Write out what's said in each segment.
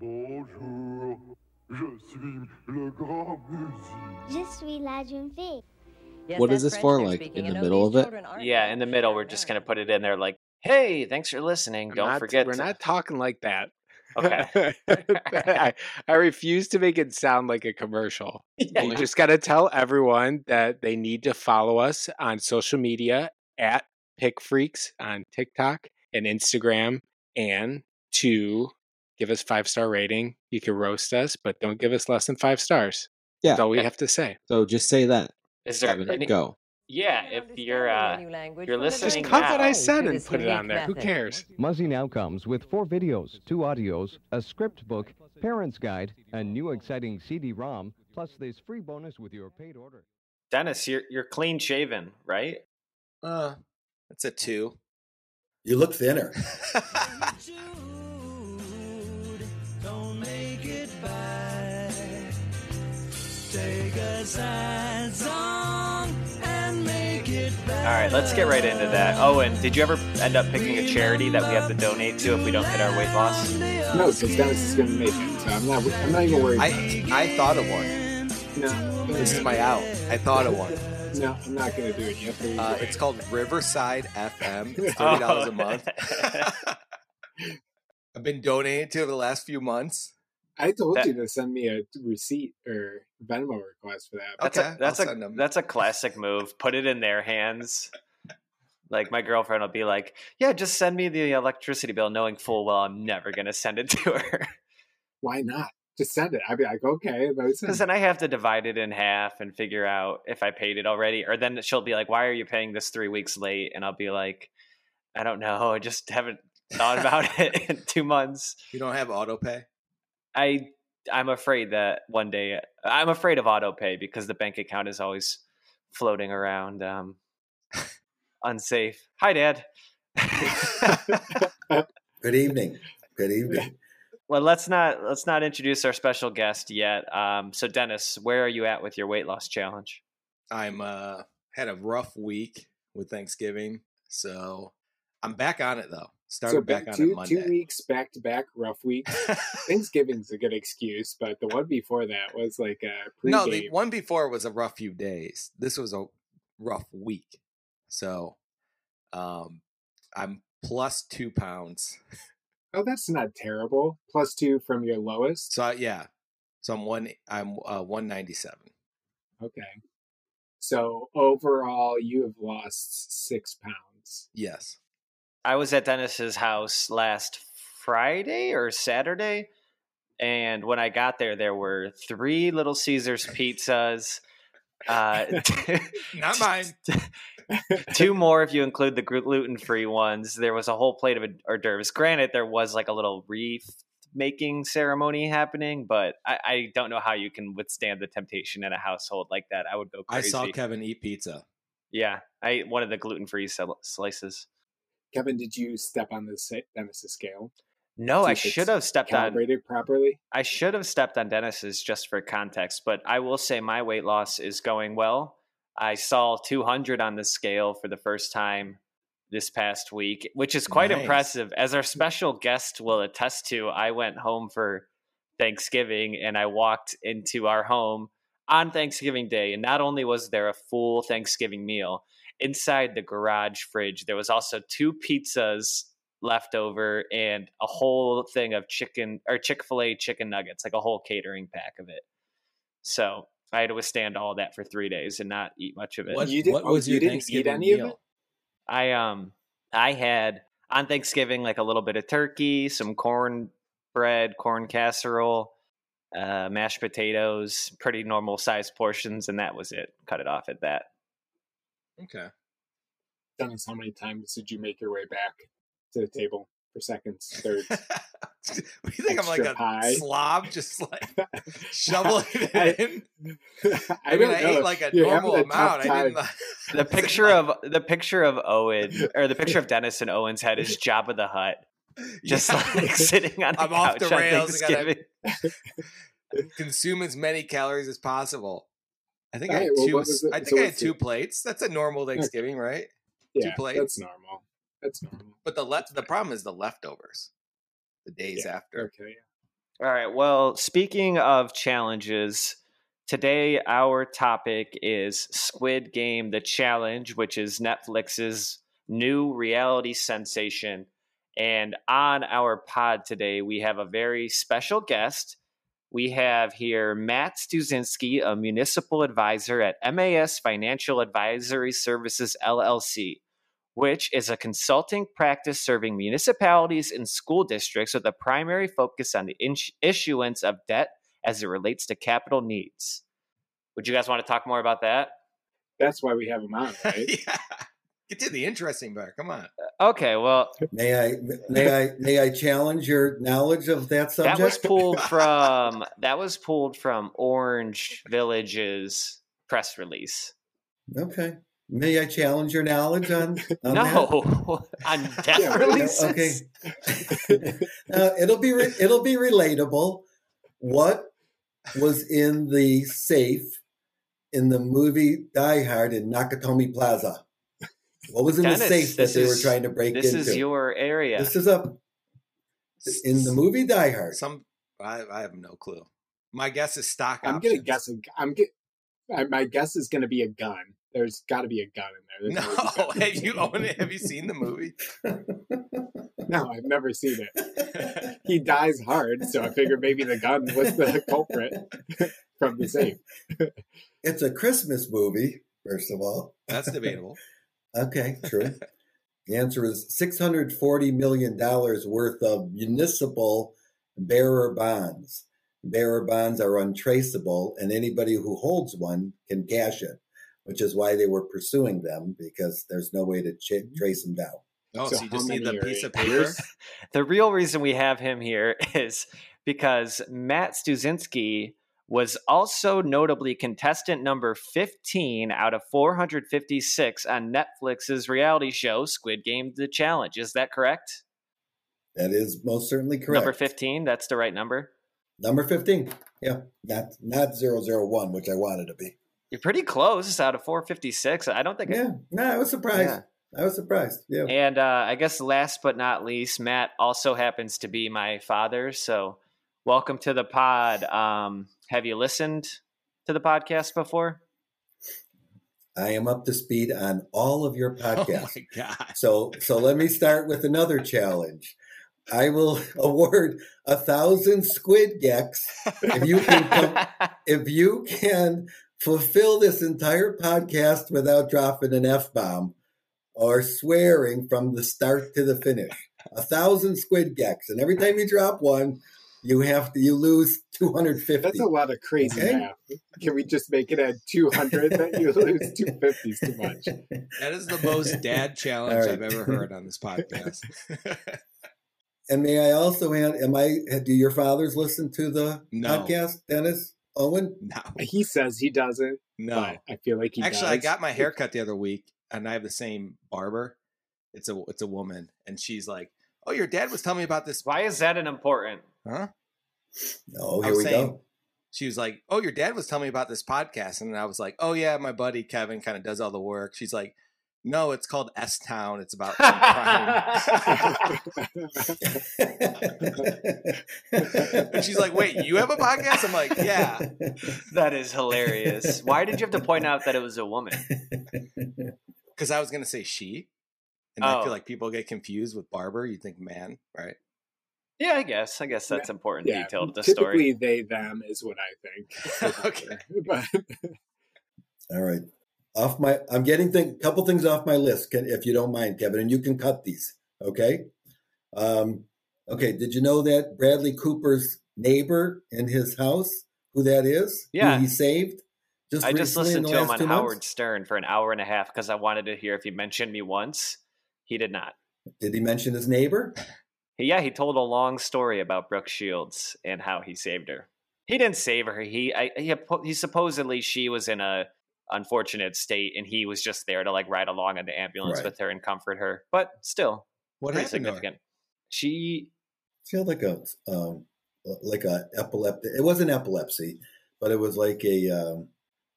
Bonjour, je suis le grand musique. Je suis la jeune fille. Yes, What is this for, like, speaking. in the know, middle of it? Yeah, in the middle, we're just gonna put it in there like, "Hey, thanks for listening. I'm Don't not- forget." We're to-" not talking like that. Okay. I, I refuse to make it sound like a commercial. Yeah, You you- just got to tell everyone that they need to follow us on social media at Pick Freaks on TikTok and Instagram, and to give us five star rating. You can roast us, but don't give us less than five stars. Yeah. That's all we have to say. So just say that. Is there Kevin, any? go. Yeah, if you're understanding uh, a you're listening Just very cut what. I said and put it on unique there. Who cares? Muzzy now comes with four videos, two audios, a script book, parent's guide, a new exciting CD-ROM, plus this free bonus with your paid order. Dennis, you're you're clean shaven, right? Uh, that's a two. You look thinner. All right, let's get right into that. Owen, did you ever end up picking a charity that we have to donate to if we don't hit our weight loss? No, because Dennis is going to make it. So I'm not. I'm not even worried. I I thought of one. no, This is my out. I thought of one. no, I'm not going to do it. You have to Uh, it's called Riverside FM. It's thirty dollars Oh. a month. I've been donating to it for the last few months. I told that- you to send me a receipt or Venmo request for that. That's Okay, a that's I'll a send 'em. that's a classic move. Put it in their hands. Like my girlfriend will be like, "Yeah, just send me the electricity bill," knowing full well I'm never gonna send it to her Why not? Just send it. I'd be like, okay. and I would send because then I have to divide it in half and figure out if I paid it already. Or then she'll be like, "Why are you paying this three weeks late?" And I'll be like, "I don't know. I just haven't thought about it in two months." You don't have auto pay? I I'm afraid that one day I'm afraid of auto pay because the bank account is always floating around um unsafe. Hi dad. Good evening. Good evening. well, let's not let's not introduce our special guest yet. Um so Dennis, where are you at with your weight loss challenge? I'm uh had a rough week with Thanksgiving, so I'm back on it though. Started so back back on two Monday. two weeks back to back rough weeks. Thanksgiving's a good excuse, but the one before that was like a pre no, the one before was a rough few days. This was a rough week. So um I'm plus two pounds. Oh, that's not terrible. Plus two from your lowest. So yeah. So I'm one I'm uh one ninety seven. Okay. So overall, you have lost six pounds. Yes. I was at Dennis's house last Friday or Saturday, and when I got there, there were three Little Caesars pizzas, uh, Not mine. two more if you include the gluten free ones. There was a whole plate of hors d'oeuvres. Granted, there was like a little wreath making ceremony happening, but I, I don't know how you can withstand the temptation in a household like that. I would go I saw Kevin eat pizza. yeah, I ate one of the gluten free slices. Kevin, did you step on the Dennis's scale? No, I See if it's should have stepped on. Calibrated properly? I should have stepped on Dennis's just for context, but I will say my weight loss is going well. I saw 200 on the scale for the first time this past week, which is quite Nice. impressive. As our special guest will attest to, I went home for Thanksgiving and I walked into our home on Thanksgiving Day. And not only was there a full Thanksgiving meal, inside the garage fridge, there was also two pizzas left over and a whole thing of chicken or Chick fil A chicken nuggets, like a whole catering pack of it. So I had to withstand all that for three days and not eat much of it. What, You did- what oh, was you your didn't eat Thanksgiving any of meal? it? I um I had on Thanksgiving like a little bit of turkey, some corn bread, corn casserole, uh, mashed potatoes, pretty normal sized portions, and that was it. Cut it off at that. Okay. Dennis, how many times did you make your way back to the table for seconds, thirds? What do you think I'm like a pie. slob, just like shoveling it in? I, I, mean, I know. ate like a You're normal a amount. I didn't. time. The picture of the picture of Owen or the picture of Dennis and Owen's head is Jabba the Hutt, just Yeah. like sitting on I'm off the rails, I gotta- Thanksgiving. consume as many calories as possible. I think I All had right, well, two. what I think so I had two plates. That's a normal Thanksgiving, right? Yeah, plates. That's normal. That's normal. But the le- the problem is the leftovers, the days Yeah, after. Okay. All right. Well, speaking of challenges, today our topic is Squid Game The Challenge, which is Netflix's new reality sensation. And on our pod today, we have a very special guest. We have here Matt Stuzinski, a municipal advisor at MAS Financial Advisory Services LLC, which is a consulting practice serving municipalities and school districts with a primary focus on the ins- issuance of debt as it relates to capital needs. Would you guys want to talk more about that? That's why we have him on, right? yeah. Get to the interesting part. Come on. Uh, okay, well, May I may I may I challenge your knowledge of that subject? that was pulled from that was pulled from Orange Village's press release. okay. May I challenge your knowledge on, on No, on debt Yeah, releases. okay. Uh, it'll be re- it'll be relatable. What was in the safe in the movie Die Hard in Nakatomi Plaza? What was in Dennis, the safe that this they were trying to break This into? This is your area. This is a in the movie Die Hard. Some I, I have no clue. My guess is stock I'm options. gonna guess. A, I'm get. My guess is gonna be a gun. There's got to be a gun in there. There's No, always a gun. have you own it? Have you seen the movie? No, I've never seen it. He dies hard, so I figured maybe the gun was the culprit from the safe. It's a Christmas movie, first of all. That's debatable. Okay, true. the answer is $640 million worth of municipal bearer bonds. Bearer bonds are untraceable, and anybody who holds one can cash it, which is why they were pursuing them because there's no way to ch- mm-hmm. trace them down. Oh, so, So you just need the piece are of paper? the real reason we have him here is because Matt Stuzinski was also notably contestant number 15 out of 456 on Netflix's reality show Squid Game The Challenge. Is that correct? That is most certainly correct. Number 15, that's the right number. Number 15. Yeah, not not 001, which I wanted to be. You're pretty close out of 456. I don't think Yeah, no, I was surprised. Yeah. I was surprised. Yeah. And uh, I guess last but not least, Matt also happens to be my father. So welcome to the pod. Um, have you listened to the podcast before? I am up to speed on all of your podcasts. Oh my god! So so let me start with another challenge. I will award a thousand squid gecks if you can com- if you can fulfill this entire podcast without dropping an f bomb or swearing from the start to the finish. A thousand squid gecks, and every time you drop one, you have to you lose two hundred fifty. That's a lot of crazy Okay. math. Can we just make it at 200 that you lose 250 is too much? That is the most dad challenge All right. I've ever heard on this podcast. And may I also add, am I do your fathers listen to the No. podcast, Dennis? Owen? no, He says he doesn't, no. I feel like he Actually, I got my haircut the other week, and I have the same barber. It's a it's a woman, and she's like, "Oh, your dad was telling me about this." Why is that an important? Huh? No, here we saying- go. She was like, "Oh, your dad was telling me about this podcast," and I was like, "Oh yeah, my buddy Kevin kind of does all the work." She's like, "No, it's called S Town. It's about crime." and she's like, "Wait, you have a podcast?" I'm like, "Yeah." That is hilarious. Why did you have to point out that it was a woman? Because I was gonna say she, and I Oh. feel like people get confused with barber. You think man, right? Yeah, I guess. I guess that's important yeah, detail to the typically story. they them is what I think. Okay. but All right. Off my I'm getting a couple things off my list, can, if you don't mind, Kevin, and you can cut these. Okay. Um, okay. Did you know that Bradley Cooper's neighbor in his house, who that is? Who Yeah. he saved? Just I just listened to him on Howard months? Stern for an hour and a half because I wanted to hear if he mentioned me once. He did not. Did he mention his neighbor? Yeah, he told a long story about Brooke Shields and how he saved her. He didn't save her. He I, he he supposedly she was in a unfortunate state and he was just there to like ride along in the ambulance Right. with her and comfort her. But still, What pretty happened significant. She She had like a um, like a epileptic. It wasn't epilepsy, but it was like a um,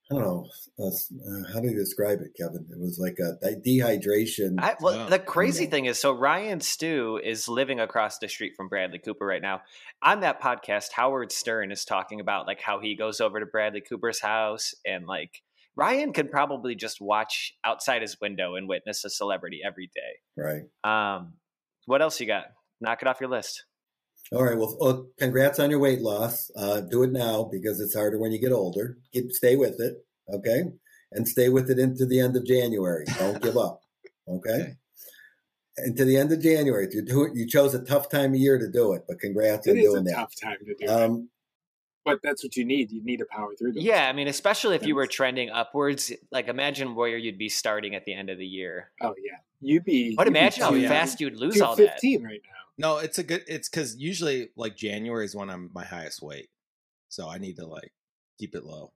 I don't know uh, how do you describe it, Kevin. It was like a de- dehydration. I, well, Wow. the crazy Yeah. thing is, so Ryan Stu is living across the street from Bradley Cooper right now. On that podcast, Howard Stern is talking about like how he goes over to Bradley Cooper's house and like Ryan could probably just watch outside his window and witness a celebrity every day. right. Um, what else you got? Knock it off your list. All right. Well, oh, congrats on your weight loss. Uh, do it now because it's harder when you get older. Keep stay with it, okay, and stay with it into the end of January. Don't give up, okay. Okay. Into the end of January. You do it. You chose a tough time of year to do it, but congrats It on is a doing that. tough time to do it, Um, but that's what you need. You need to power through. Those. Yeah, I mean, especially if you were trending upwards, like imagine where you'd be starting at the end of the year. Oh yeah. You'd be. But you'd be imagine how Oh, yeah. fast you'd lose all that. Fifteen right now. No, it's a good. It's because usually like January is when I'm my highest weight, so I need to like keep it low.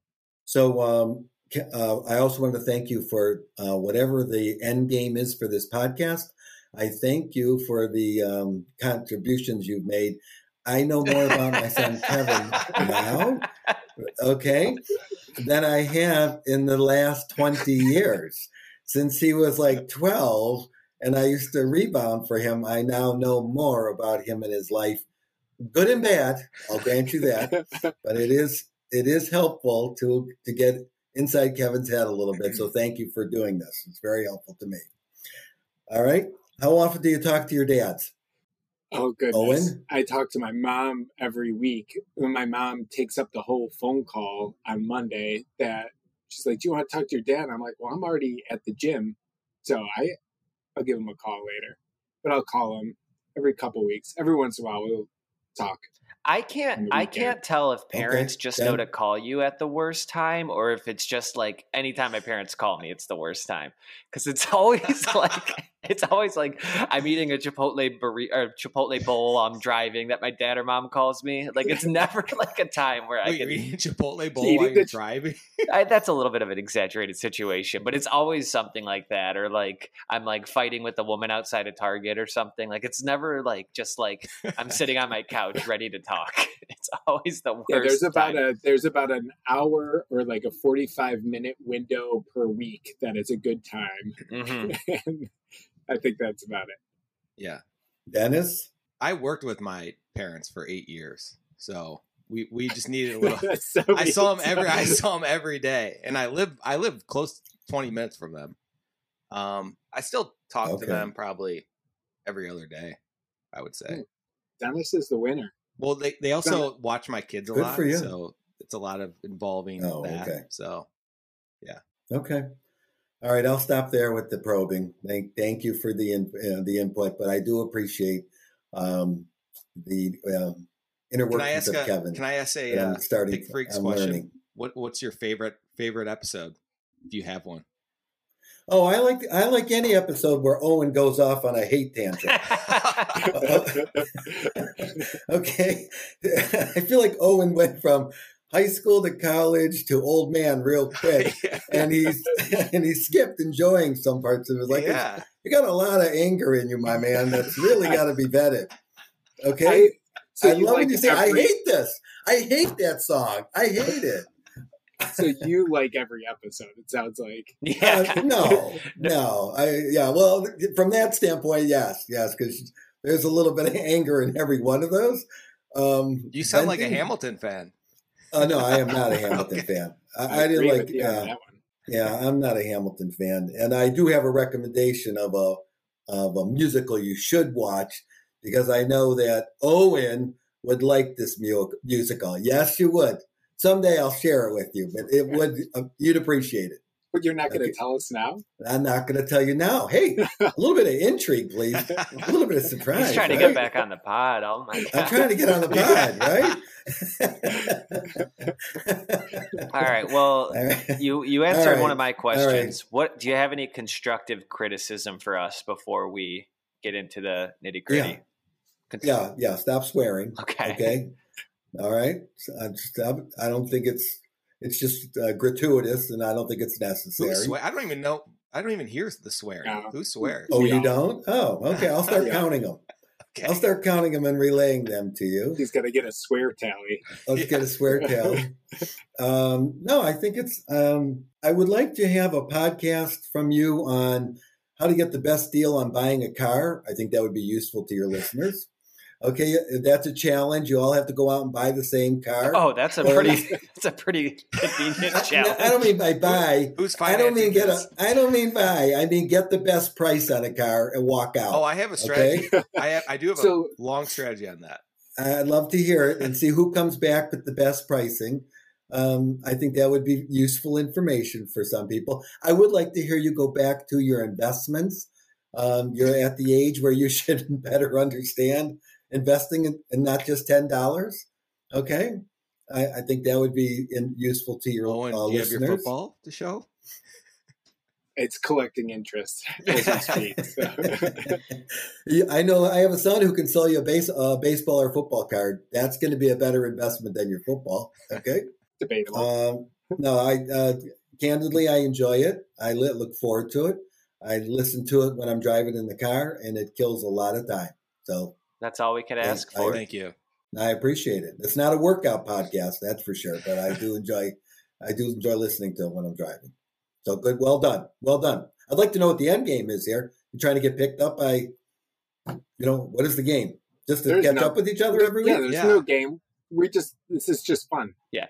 So um, uh, I also want to thank you for uh, whatever the end game is for this podcast. I thank you for the um, contributions you've made. I know more about my son Kevin now, okay, than I have in the last 20 years. Since he was like 12 and I used to rebound for him, I now know more about him and his life, good and bad. I'll grant you that but it is it is helpful to to get inside Kevin's head a little bit. So thank you for doing this. It's very helpful to me. All right. How often do you talk to your dads? Oh goodness! Owen? I talk to my mom every week. When my mom takes up the whole phone call on Monday, that she's like, "Do you want to talk to your dad?" I'm like, "Well, I'm already at the gym, so I I'll give him a call later." But I'll call him every couple weeks. Every once in a while, we'll talk. I can't I can't tell if parents just know to call you at the worst time or if it's just like anytime my parents call me it's the worst time cuz it's always like it's always like I'm eating a Chipotle burrito or Chipotle bowl while I'm driving that my dad or mom calls me like it's never like a time where I can you're Chipotle bowl while you're the- driving? I, that's a little bit of an exaggerated situation, but it's always something like that, or like I'm like fighting with a woman outside of Target or something. Like it's never like just like I'm sitting on my couch ready to talk. It's always the worst. Yeah, there's about time. a there's about an hour or like a 45 minute window per week that is a good time, Mhm. and I think that's about it. Yeah, Dennis? I worked with my parents for eight years, so we we just needed a little. So I saw them every I saw them every day, and I live I live close to twenty minutes from them. Um, I still talk Okay. to them probably every other day. I would say. Dennis is the winner. Well, they they also watch my kids a Good lot, for you. so it's a lot of involving Oh, that. okay. So yeah. Okay. All right, I'll stop there with the probing. Thank, thank you for the in, uh, the input, but I do appreciate um, the um, inner workings of a Kevin. can I ask a uh, starting. Pick Freaks I'm question? learning. what what's your favorite favorite episode? If you have one. Oh, I like I like any episode where Owen goes off on a hate tangent. okay, I feel like Owen went from high school to college to old man real quick, and he's and he skipped enjoying some parts of it. Like yeah. you got a lot of anger in you, my man. That's really got to be vetted. I, Okay, so I love like when you say, "I hate this. I hate that song. I hate it." So you like every episode? It sounds like. yeah. Uh, no, no. I yeah. Well, from that standpoint, yes, yes, because there's a little bit of anger in every one of those. Um, You sound like a Hamilton fan. Uh, no, I am not a Hamilton Okay. fan. I, I, I, didn't like. with you on Yeah, yeah, I'm not a Hamilton fan, and I do have a recommendation of a of a musical you should watch because I know that Owen would like this mu- musical. Yes, you would. Someday I'll share it with you, but it would uh, you'd appreciate it. But you're not going to tell us now. I'm not going to tell you now. Hey, a little bit of intrigue, please. A little bit of surprise. He's trying to get back on the pod. Oh my god! I'm trying to get on the pod, right? All right. Well, All right. you you answered right. one of my right. questions. What do you have any constructive criticism for us before we get into the nitty gritty? Yeah, yeah. Stop swearing. Okay. Okay. All right. So I, just, I'm- I don't think it's it's just uh, gratuitous, and I don't think it's Who necessary. I don't even know. I don't even hear the swearing. No. Who swears? Oh, you don't? Oh, okay. I'll start Yeah. counting them. Okay. I'll start counting them and relaying them to you. He's gonna get a swear tally. Let's Yeah. get a swear tally. Um, no, I think it's. Um, I would like to have a podcast from you on how to get the best deal on buying a car. I think that would be useful to your listeners. Okay, that's a challenge. You all have to go out and buy the same car. Oh, that's a Well, pretty that's a pretty convenient I, challenge. I don't mean by buy. Who's I don't mean get a. this? I don't mean buy. I mean get the best price on a car and walk out. Oh, I have a strategy. okay, I have, I do have So- a long strategy on that. I'd love to hear it and see who comes back with the best pricing. Um, I think that would be useful information for some people. I would like to hear you go back to your investments. Um, you're at the age where you should better understand investing in, and not just ten dollars. Okay, I, I think that would be in, useful to your Owen, uh, do you have your listeners. football to show? It's collecting interest as we speak. So. Yeah, I know I have a son who can sell you a base uh, baseball or football card. That's going to be a better investment than your football. Okay. Debatable. Um, no, I uh, candidly I enjoy it. I li- look forward to it. I listen to it when I'm driving in the car, and it kills a lot of time. So That's all we could ask I- for. Thank you. I appreciate it. It's not a workout podcast, that's for sure, but I do enjoy I do enjoy listening to it when I'm driving. So good, well done, well done. I'd like to know what the end game is here. You trying to get picked up by, you know, what is the game? Just to There's catch no- up with each other every week. yeah, week. there's Yeah. no game. We just this is just fun. Yeah.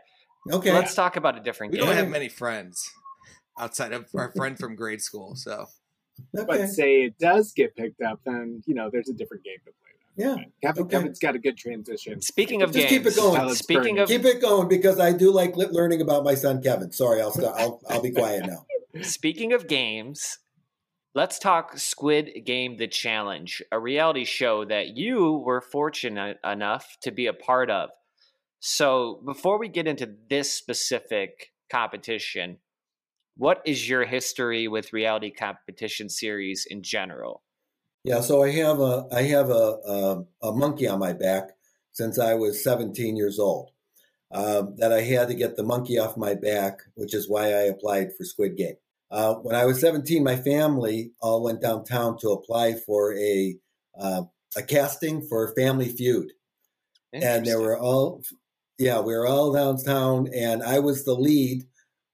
Okay, Let's talk about a different We game. don't have many friends outside of our friend from grade school. So okay. But say it does get picked up, then you know there's a different game to play. Yeah. Kevin, Okay. Kevin's got a good transition. Speaking of Just games, keep it going. While Speaking burning. of Keep it going because I do like learning about my son Kevin. Sorry, I'll start. I'll, I'll be quiet now. Speaking of games, let's talk Squid Game The Challenge, a reality show that you were fortunate enough to be a part of. So, before we get into this specific competition, what is your history with reality competition series in general? Yeah, so I have a I have a a, a monkey on my back since I was 17 years old. Um, that I had to get the monkey off my back, which is why I applied for Squid Game. Uh, when I was 17, my family all went downtown to apply for a uh, a casting for Family Feud, and they were all yeah we were all downtown, and I was the lead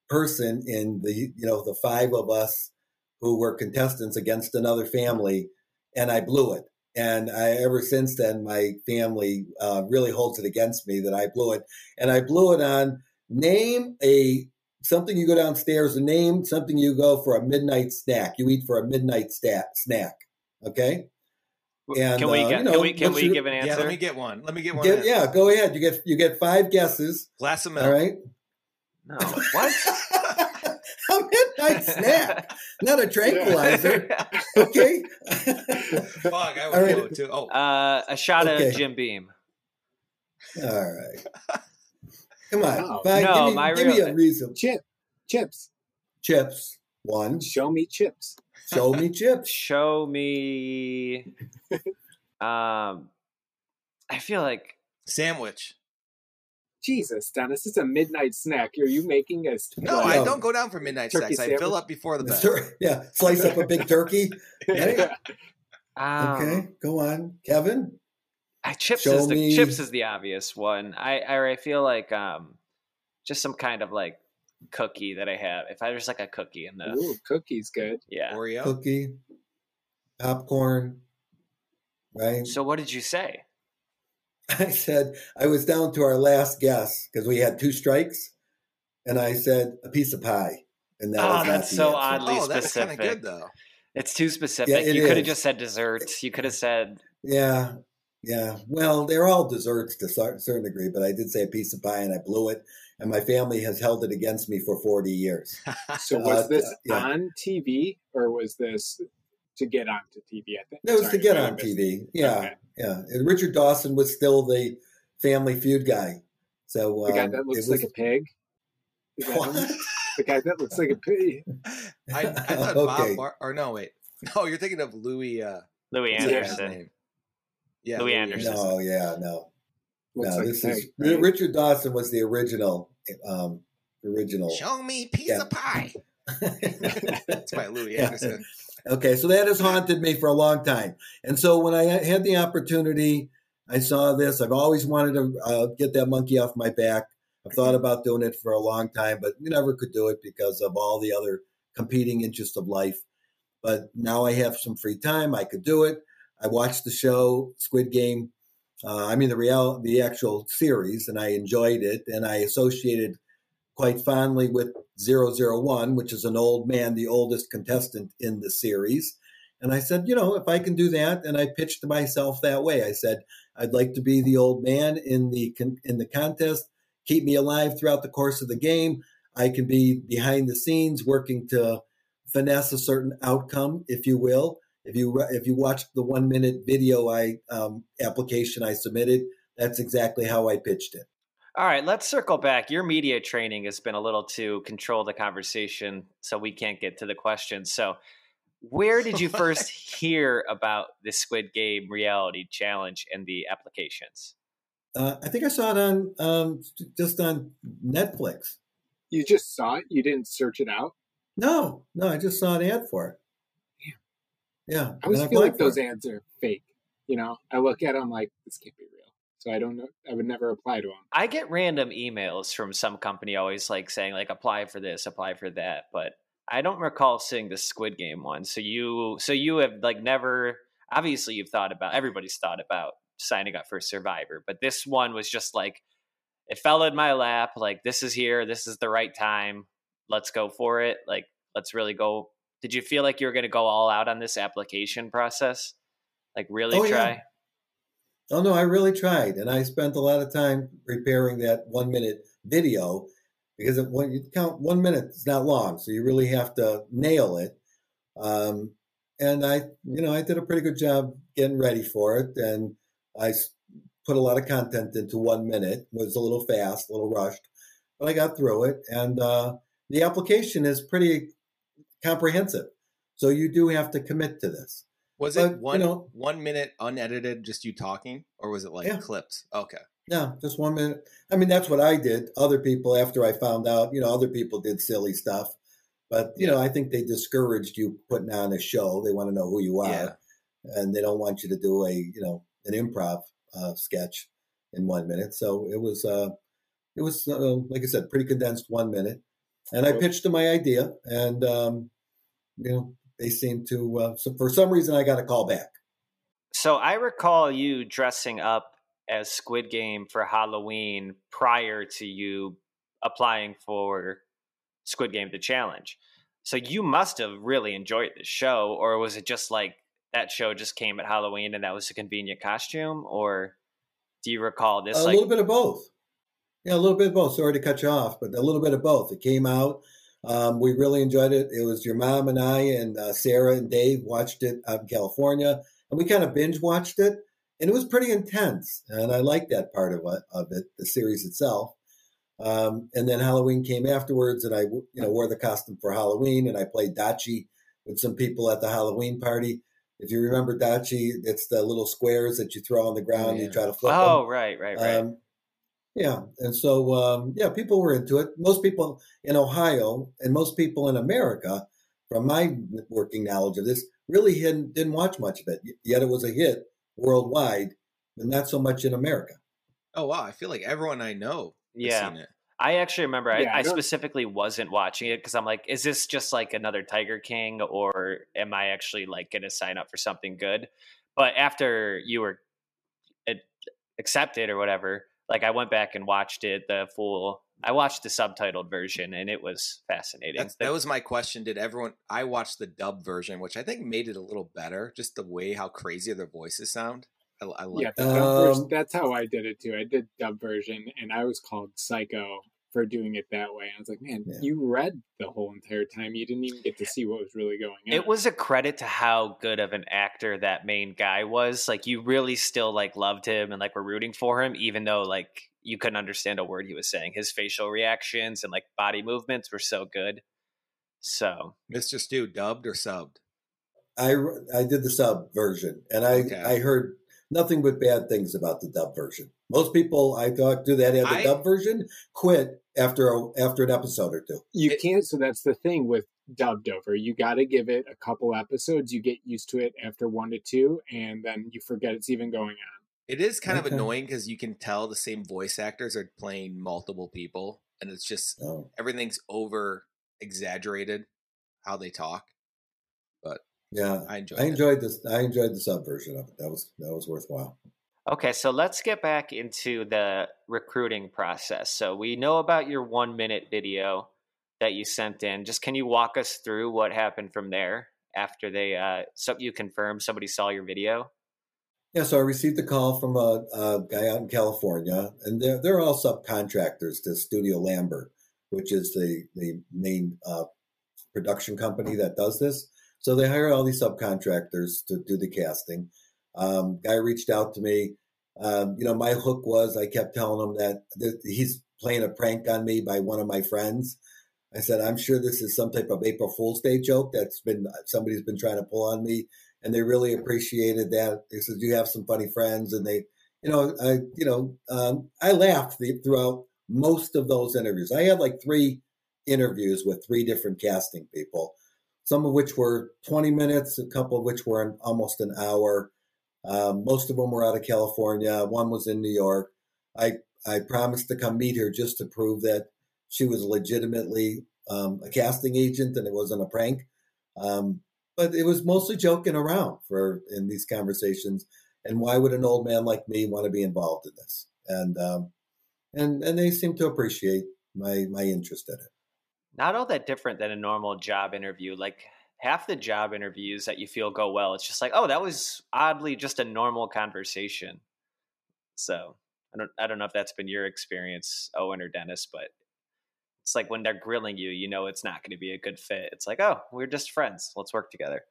person in the you know the five of us who were contestants against another family and I blew it. And I ever since then, my family uh, really holds it against me that I blew it. And I blew it on name a something you go downstairs and name something you go for a midnight snack. You eat for a midnight stat, snack. Okay. and, can we uh, get you know, can we can we you- give an yeah, answer? let me get one. Let me get one. Get- yeah, go ahead. You get you get five guesses. Glass of milk. All right. no. What? a midnight snack, not a tranquilizer. Okay. Fuck, I All would right. blow it too. Oh, uh, a shot Okay. of Jim Beam. All right. Come on. No. Fine, No, give me, my give me a reason. Chip, chips. Chips. One. Show me chips. Show me chips. Show me. Um, I feel like sandwich. Jesus, Dennis, it's a midnight snack. Are you making a No, Yeah. I don't go down for midnight Turkey snacks. I fill up before the bed. Yeah, slice up a big turkey. Yeah. um, Okay, go on, Kevin. I, chips Show is the me- chips is the obvious one. I I, I feel like um, just some kind of like cookie that I have. If I there's like a cookie in the Ooh, cookies good. yeah. Oreo. Cookie, popcorn. Right. So what did you say? I said I was down to our last guess because we had two strikes, and I said a piece of pie, and that Oh, was that's the so answer. oddly Oh, that's kind of specific. good though. It's too specific. it you could have just said desserts. You could have said Yeah, yeah. Well, they're all desserts to a certain degree, but I did say a piece of pie, and I blew it, and my family has held it against me for forty years. So was Uh, this yeah. on TV or was this to get onto TV? I think It was Sorry, to get on TV. Yeah, Okay. yeah. And Richard Dawson was still the Family Feud guy. So The guy um, that looks like was- a pig. Is that The guy that looks like a pig. I, I thought Okay. Bob Bar- or no, wait. No, you're thinking of Louie. Uh, Louie what's that guy's Anderson. Yeah, Louie Anderson. No, yeah, no, Looks no. like This is pig. right? Richard Dawson was the original, um, original. Show me piece Yeah. of pie. That's by Louie Yeah. Anderson. Okay, so that has haunted me for a long time. And so when I had the opportunity, I saw this. I've always wanted to uh, get that monkey off my back. I've thought about doing it for a long time, but you never could do it because of all the other competing interests of life. But now I have some free time. I could do it. I watched the show Squid Game. Uh, I mean the real, the actual series, and I enjoyed it. And I associated quite fondly with 001, which is an old man, the oldest contestant in the series. And I said, you know, if I can do that, and I pitched myself that way. I said, I'd like to be the old man in the in the contest, keep me alive throughout the course of the game. I can be behind the scenes working to finesse a certain outcome, if you will. If you if you watch the one minute video I um, application I submitted, that's exactly how I pitched it. All right, let's circle back. Your media training has been a little to control the conversation, so we can't get to the questions. So, where did you first hear about the Squid Game reality challenge and the applications? Uh, I think I saw it on um, just on Netflix. You just saw it. You didn't search it out. No, no, I just saw an ad for it. Yeah, yeah. I always feel like those it. ads are fake. You know, I look at them like this can't be real. So I don't know. I would never apply to them. I get random emails from some company always like saying like apply for this, apply for that, but I don't recall seeing the Squid Game one. So you so you have like never obviously you've thought about everybody's thought about signing up for Survivor, but this one was just like it fell in my lap like this is here, this is the right time. Let's go for it. Like let's really go. Did you feel like you were going to go all out on this application process? Like really Oh, yeah. Oh no, I really tried, and I spent a lot of time preparing that one minute video because when you count one minute, it's not long, so you really have to nail it. Um, and I, you know, I did a pretty good job getting ready for it, and I put a lot of content into one minute. It was a little fast, a little rushed, but I got through it. And uh, the application is pretty comprehensive, so you do have to commit to this. Was But, it you one know- one minute unedited, just you talking, or was it like Yeah. clips? Okay. Yeah, just one minute. I mean, that's what I did. Other people, after I found out, you know, other people did silly stuff. But, you know, I think they discouraged you putting on a show. They want to know who you are. Yeah. And they don't want you to do a, you know, an improv uh, sketch in one minute. So it was, uh, it was, uh, like I said, pretty condensed one minute. And I pitched them my idea. And, um, you know, they seem to, uh, so for some reason, I got a call back. So I recall you dressing up as Squid Game for Halloween prior to you applying for Squid Game the challenge. So you must have really enjoyed the show, or was it just like that show just came at Halloween and that was a convenient costume? Or do you recall this a like little bit of both. Yeah, a little bit of both. Sorry to cut you off, but a little bit of both. It came out. Um, we really enjoyed it. It was your mom and I and uh, Sarah and Dave watched it out in California, and we kind of binge watched it, and it was pretty intense. And I liked that part of it, of it, the series itself. Um, and then Halloween came afterwards, and I, you know, wore the costume for Halloween, and I played Dachi with some people at the Halloween party. If you remember Dachi, it's the little squares that you throw on the ground. yeah. You try to flip them. Oh, right, right, right. Um, yeah, and so um, yeah, people were into it. Most people in Ohio and most people in America, from my working knowledge of this, really didn't, didn't watch much of it. Yet it was a hit worldwide, but not so much in America. Oh wow, I feel like everyone I know has yeah. seen it. I actually remember Yeah, I, I I specifically wasn't watching it because I'm like, is this just like another Tiger King or am I actually like going to sign up for something good? But after you were accepted or whatever, like I went back and watched it, the full, I watched the subtitled version and it was fascinating. That's, that was my question. Did everyone? I watched the dub version, which I think made it a little better. Just the way how crazy their voices sound. I, I like. Yeah, that. dub version, Um, that's how I did it too. I did dub version, and I was called psycho for doing it that way. I was like, man, Yeah. you read the whole entire time. You didn't even get to see what was really going on. it was a credit to how good of an actor that main guy was. Like you really still like loved him and like were rooting for him, even though like you couldn't understand a word he was saying. His facial reactions and like body movements were so good. So Mr. Stu dubbed or subbed. I I did the sub version, and I Okay. I heard nothing but bad things about the dub version. Most people I talked to that had the I- dub version quit after a, after an episode or two. you can't. So that's the thing with dubbed over. You got to give it a couple episodes. You get used to it after one to two, and then you forget it's even going on. It is kind of annoying because you can tell the same voice actors are playing multiple people, and it's just Oh, everything's over exaggerated how they talk. But yeah. I enjoyed I it. enjoyed this. I enjoyed the sub version of it. That was that was worthwhile. Okay, so let's get back into the recruiting process. So we know about your one minute video that you sent in. Just can you walk us through what happened from there after they uh so you confirmed somebody saw your video? Yeah, so I received a call from a, a guy out in California, and they're they're all subcontractors to Studio Lambert, which is the the main uh, production company that does this. So they hire all these subcontractors to do the casting. Um, guy reached out to me. Um, you know, my hook was I kept telling him that th- he's playing a prank on me by one of my friends. I said, I'm sure this is some type of April Fool's Day joke that's been somebody's been trying to pull on me and they really appreciated that. They said you have some funny friends, and they, you know, I, you know, um, I laughed the, throughout most of those interviews. I had like three interviews with three different casting people, some of which were twenty minutes, a couple of which were almost an hour. Um, most of them were out of California. One was in New York. I I promised to come meet her just to prove that she was legitimately um, a casting agent and it wasn't a prank. Um, but it was mostly joking around for in these conversations. And why would an old man like me want to be involved in this? And um, and and they seem to appreciate my my interest in it. Not all that different than a normal job interview. Like half the job interviews that you feel go well, it's just like, oh, that was oddly just a normal conversation. So I don't I don't know if that's been your experience, Owen or Dennis, but it's like when they're grilling you, you know it's not going to be a good fit. It's like, oh, we're just friends. Let's work together.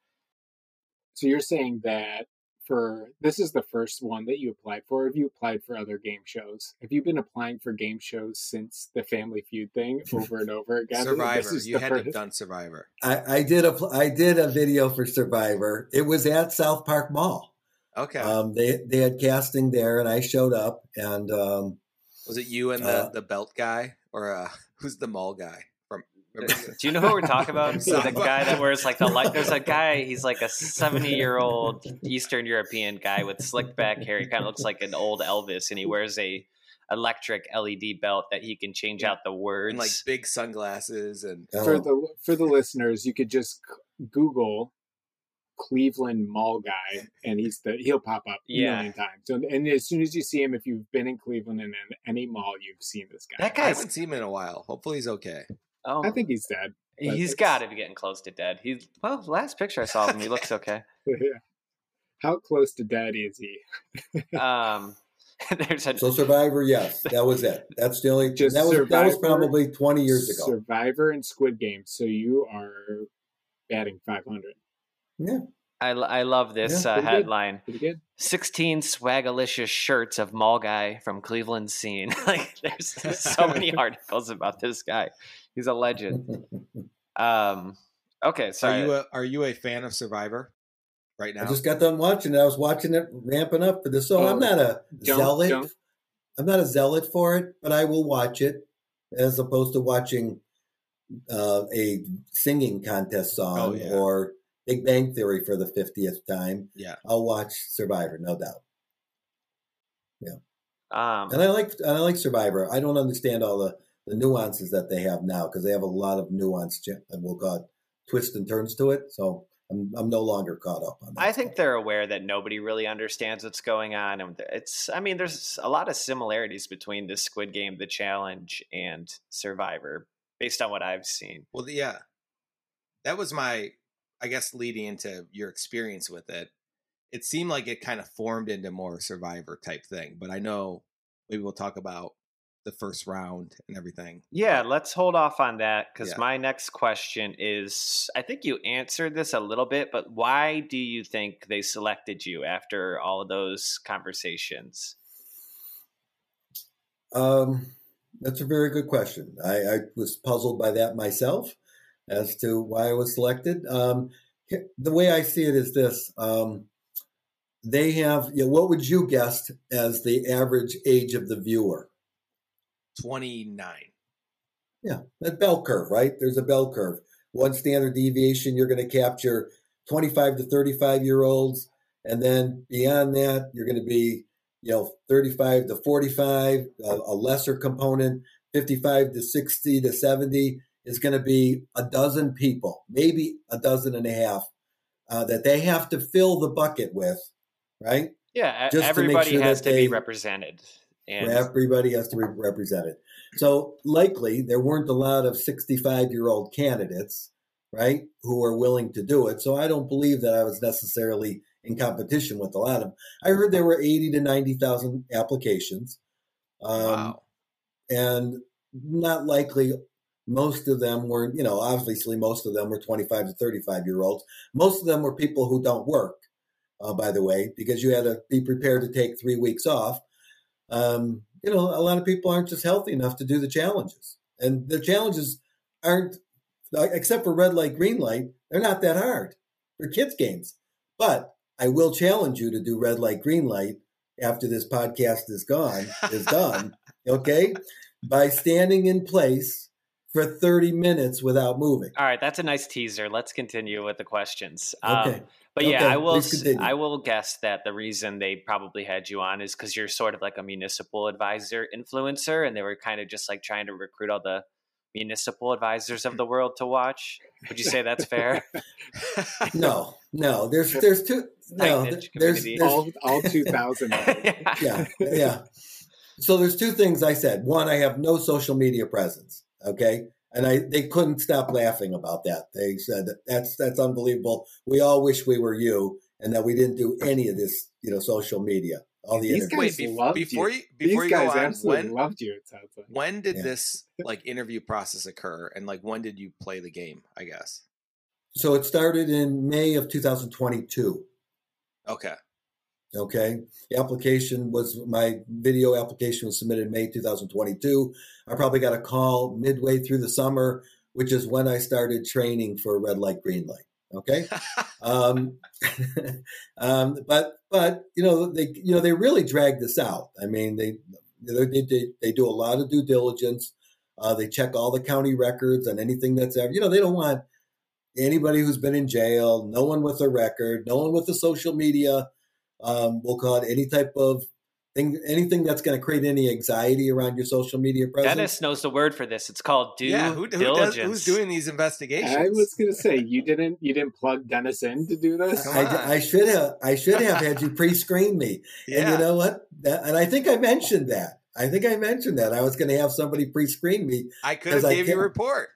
So you're saying that for this is the first one that you applied for. Have you applied for other game shows? Have you been applying for game shows since the Family Feud thing over and over again? This Survivor. is You had to first- done Survivor. I, I did a I did a video for Survivor. It was at South Park Mall. Okay. Um, they they had casting there, and I showed up. And um, was it you and the, uh, the belt guy, or uh, who's the mall guy from? remember the- Do you know who we're talking about? So the guy that wears like the light. There's a guy. He's like a 70 year old Eastern European guy with slicked back hair. He kind of looks like an old Elvis, and he wears a electric LED belt that he can change out the words. and like big sunglasses and for uh, the for the listeners, you could just Google Cleveland Mall guy, and he's the he'll pop up a Yeah. million times. So, and as soon as you see him, if you've been in Cleveland and in any mall, you've seen this guy. that guy I haven't seen him in a while. Hopefully he's okay. Oh, I think he's dead. but he's it's- got to be getting close to dead. He's well. Last picture I saw of him, he looks okay. yeah. How close to dead is he? Um, there's a so Survivor, yes, that was it. That's the only Just that was that was probably twenty years ago. Survivor and Squid Game. So you are batting 500. Yeah, I, I love this Yeah, uh, pretty good. headline. Pretty good. 16 swagalicious shirts of mall guy from Cleveland scene. like there's, there's so many articles about this guy. He's a legend. Um okay, sorry. Are you a Are you a fan of Survivor right now? I just got done watching it. I was watching it ramping up for this. So Oh, I'm not a don't- zealot. don't- I'm not a zealot for it, but I will watch it as opposed to watching uh, a singing contest song Oh, yeah. or Big Bang Theory for the fiftieth time. yeah. I'll watch Survivor, no doubt. um And I like and I like Survivor. I don't understand all the, the nuances that they have now because they have a lot of nuance and we'll call twists and turns to it. So I'm I'm no longer caught up on that. I think they're aware that nobody really understands what's going on and it's I mean there's a lot of similarities between the Squid Game, the challenge and Survivor based on what I've seen. Well, yeah. That was my, I guess, leading into your experience with it. It seemed like it kind of formed into more Survivor type thing, but I know maybe we'll talk about the first round and everything. Yeah, let's hold off on that because Yeah. my next question is I think you answered this a little bit, but why do you think they selected you after all of those conversations? Um, that's a very good question. I, I was puzzled by that myself as to why I was selected. Um, the way I see it is this: um, they have. You know, what would you guess as the average age of the viewer? 29. Yeah, that bell curve, right? There's a bell curve. one standard deviation, you're going to capture 25 to 35 year olds. And then beyond that, you're going to be, you know, 35 to 45, a, a lesser component, 55 to 60 to 70 is going to be a dozen people, maybe a dozen and a half, uh, that they have to fill the bucket with, right? Yeah, Just to make everybody sure has that to be represented. And Everybody has to be represented. So likely there weren't a lot of 65 year old candidates, right, who were willing to do it. So I don't believe that I was necessarily in competition with a lot of them. I heard there were 80 to 90,000 applications. Um, wow. and not likely most of them were you know obviously most of them were 25 to 35 year olds most of them were people who don't work uh, by the way because you had to be prepared to take three weeks off um, you know a lot of people aren't just healthy enough to do the challenges. And the challenges aren't except for red light green light they're not that hard they're kids games. But i will challenge you to do red light green light after this podcast is gone is done okay? By standing in place for 30 minutes without moving. all right, that's a nice teaser. Let's continue with the questions. Okay. Um, but yeah, I will. please s- continue. I will guess that the reason they probably had you on is because you're sort of like a municipal advisor influencer, and they were kind of just like trying to recruit all the municipal advisors of the world to watch. Would you say that's fair? No, no, there's there's two no, Tight-knit there's, there's all all two thousand. yeah, yeah. So there's two things I said. One, I have no social media presence. Okay. And I they couldn't stop laughing about that. They said that's that's unbelievable. We all wish we were you and that we didn't do any of this, you know, social media. All the These interviews. guys Wait, loved before you. you before These you go on, when loved you. It sounds like. when did Yeah. this like interview process occur, and like when did you play the game? I guess. So it started in May of 2022. Okay. Okay. The application was my video application was submitted in May 2022. I probably got a call midway through the summer, which is when I started training for red light, green light. Okay. um, um, but but you know they you know they really drag this out. I mean they they they, they do a lot of due diligence. Uh, they check all the county records and anything that's ever you know they don't want anybody who's been in jail, no one with a record, no one with a social media. Um, we'll call it any type of thing, anything that's going to create any anxiety around your social media presence. Dennis knows the word for this. It's called due yeah. Who, who does, diligence. who's doing these investigations? I was gonna say you didn't you didn't plug Dennis in to do this. I. I should have I should have had you pre-screen me. Yeah. And you know what? That, and I think I mentioned that. I think I mentioned that I was going to have somebody pre-screen me. I could have 'cause I gave you a can't- report.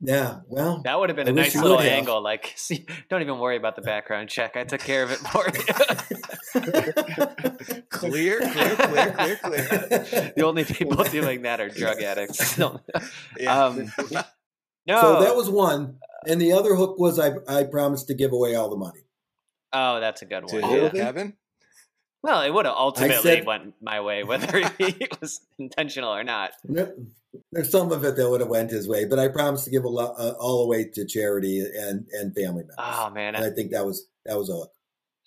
Yeah. Well, That would have been I a nice little would have. angle. Like, see, don't even worry about the background check. I took care of it for you. Clear, clear, clear, clear, clear. the only people doing that are drug addicts. No. Yeah. Um, no. so that was one, and the other hook was I I promised to give away all the money. oh, that's a good one. All Yeah. Kevin. Well, it would have ultimately said- went my way, whether it was intentional or not. There's some of it that would have went his way, but I promised to give a lot, uh, all away to charity and and family members. Oh man, and I think that was that was a hook.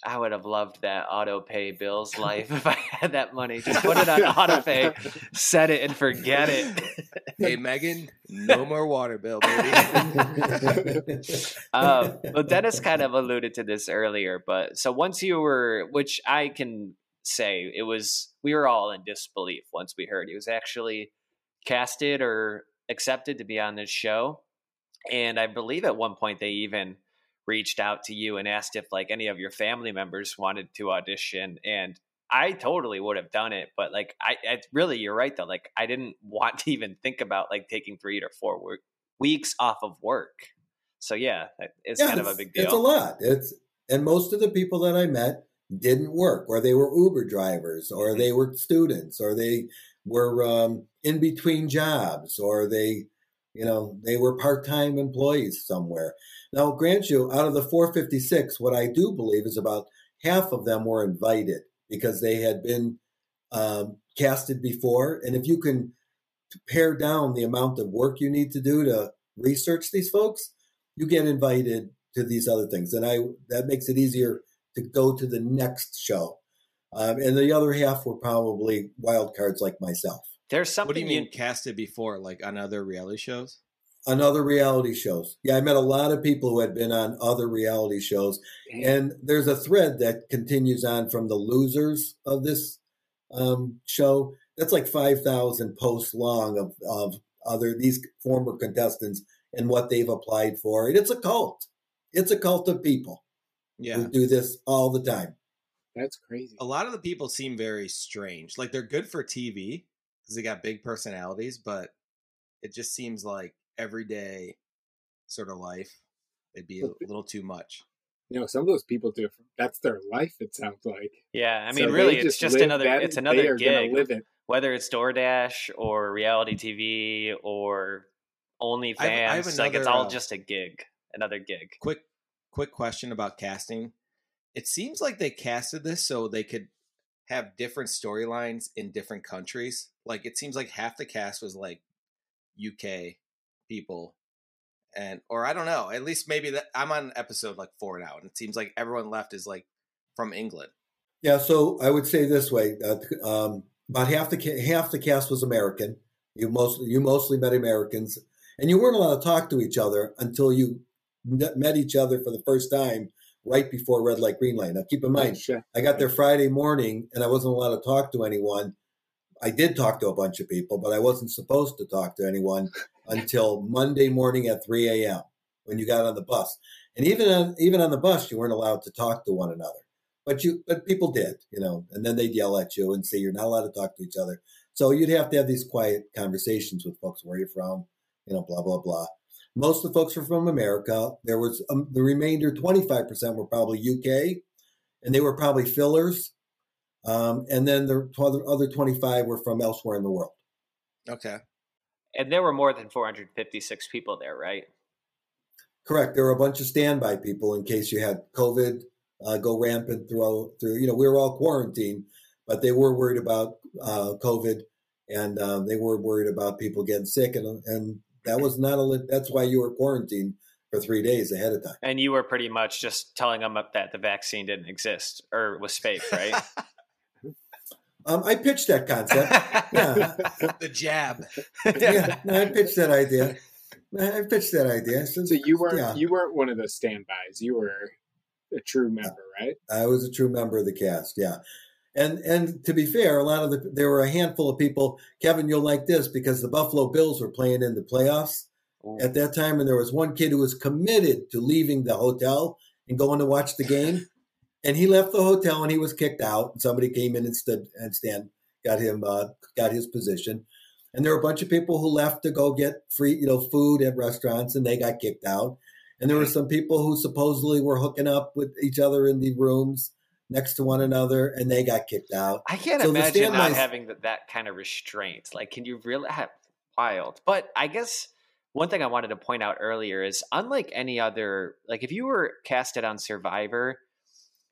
I would have loved that auto pay bills life if I had that money. Just put it on auto pay, set it and forget it. Hey Megan, no more water bill, baby. um, well, Dennis kind of alluded to this earlier, but so once you were, which I can say, it was we were all in disbelief once we heard he was actually casted or accepted to be on this show, and I believe at one point they even reached out to you and asked if like any of your family members wanted to audition, and I totally would have done it, but like I, I really, you're right though. Like I didn't want to even think about like taking three or four work, weeks off of work. So yeah, it's Yeah, kind of a big deal. It's a lot. It's and most of the people that I met didn't work, or they were Uber drivers, or Mm-hmm. they were students, or they were um, in between jobs, or they, you know, they were part-time employees somewhere. Now, grant you, out of the 456, what I do believe is about half of them were invited because they had been um, casted before, and if you can pare down the amount of work you need to do to research these folks, you get invited to these other things, and I that makes it easier to go to the next show. Um, and the other half were probably wild cards like myself. There's something what do you mean casted before, like on other reality shows? on other reality shows. Yeah, I met a lot of people who had been on other reality shows, and there's a thread that continues on from the losers of this um, show. That's like five thousand posts long of of other these former contestants and what they've applied for. And it's a cult. It's a cult of people Yeah. who do this all the time. That's crazy. A lot of the people seem very strange. Like they're good for TV because they got big personalities, but it just seems like everyday sort of life. It'd be a little too much. You know, some of those people do. That's their life. It sounds like. Yeah, I mean, they really, it's just live another. it's another are gig. Live it. Whether it's DoorDash or reality TV or OnlyFans, I have- I have like it's all uh, just a gig, another gig. Quick, quick question about casting. It seems like they casted this so they could have different storylines in different countries. Like it seems like half the cast was like UK people, and or I don't know. At least maybe that I'm on episode like four now, and it seems like everyone left is like from England. Yeah, so I would say this way: uh, um, about half the half the cast was American. You mostly you mostly met Americans, and you weren't allowed to talk to each other until you met each other for the first time right before red light green light. Now, keep in mind. I got there Friday morning, and I wasn't allowed to talk to anyone. I did talk to a bunch of people, but I wasn't supposed to talk to anyone until Monday morning at 3 a.m. when you got on the bus. And even on even on the bus, you weren't allowed to talk to one another. But you but people did, you know, and then they'd yell at you and say you're not allowed to talk to each other. So you'd have to have these quiet conversations with folks. Where you from? You know, blah blah blah. Most of the folks were from America. There was um, the remainder, 25% were probably UK, and they were probably fillers. Um, and then the other, other 25 were from elsewhere in the world. Okay. And there were more than 456 people there, right? Correct. There were a bunch of standby people in case you had COVID uh, go rampant through, through. You know, we were all quarantined, but they were worried about uh, COVID, and um, they were worried about people getting sick, and and that was not a. That's why you were quarantined for three days ahead of time. And you were pretty much just telling them that the vaccine didn't exist or was fake, right? Um, I pitched that concept. Yeah, the jab. yeah. I pitched that idea. I pitched that idea. So, So you weren't yeah. you weren't one of those standbys. You were a true member, right? I was a true member of the cast, yeah. And and to be fair, a lot of the there were a handful of people. Kevin, you'll like this because the Buffalo Bills were playing in the playoffs Ooh. at that time, and there was one kid who was committed to leaving the hotel and going to watch the game. And he left the hotel and he was kicked out. And somebody came in and stood and stand got him uh, got his position. And there were a bunch of people who left to go get free, you know, food at restaurants, and they got kicked out. And there were some people who supposedly were hooking up with each other in the rooms next to one another, and they got kicked out. I can't So imagine not having that, that kind of restraint. Like, can you really have wild? But I guess one thing I wanted to point out earlier is unlike any other, like if you were casted on Survivor,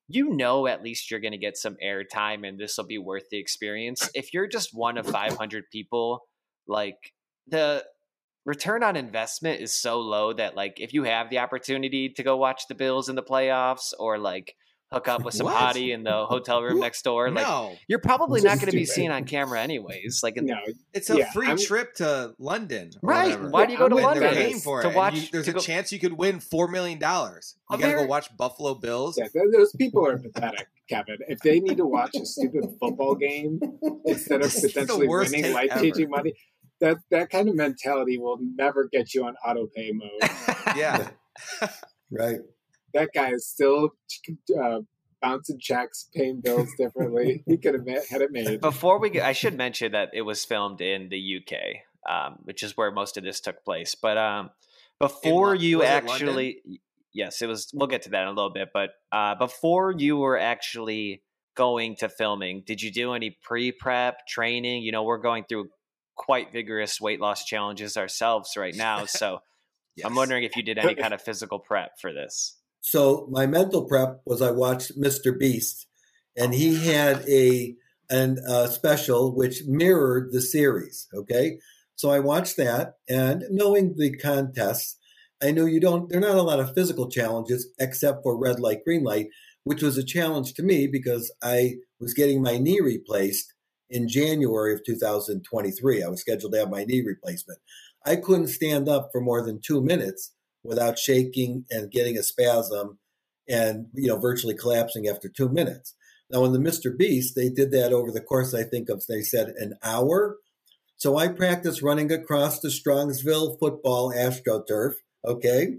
you know at least you're going to get some airtime and this will be worth the experience. If you're just one of 500 people, like the return on investment is so low that like if you have the opportunity to go watch the Bills in the playoffs or like hook up with some What? hottie in the hotel room next door, like no, you're probably Just not going to be seen on camera anyways. Like, in, No, it's a Yeah, free I'm- trip to London. or right? whatever. Why do you go to I'm with they're London paying for it. to and watch? you- there's to a go- chance you could win four million dollars. You gotta go watch Buffalo Bills. yeah, those people are pathetic, Kevin. If they need to watch a stupid football game instead of This is the potentially winning life changing money, that that kind of mentality will never get you on auto pay mode. Yeah, Right. That guy is still uh, bouncing checks, paying bills differently. he could have had it made. Before we, get, I should mention that it was filmed in the UK, um, which is where most of this took place. But um, before Lon- you was it actually, yes, it was. We'll get to that in a little bit. But uh, before you were actually going to filming, did you do any pre-prep training? You know, we're going through quite vigorous weight loss challenges ourselves right now, so I'm wondering if you did any kind of physical prep for this. So my mental prep was I watched Mr. Beast, and he had a an uh, special which mirrored the series. Okay, so I watched that, and knowing the contests, I knew you don't. There are not a lot of physical challenges except for red light, green light, which was a challenge to me because I was getting my knee replaced in January of 2023. I was scheduled to have my knee replacement. I couldn't stand up for more than two minutes without shaking and getting a spasm and you know virtually collapsing after two minutes. Now in the Mr. Beast, they did that over the course, I think, of they said an hour. So I practiced running across the Strongsville football astroturf, okay?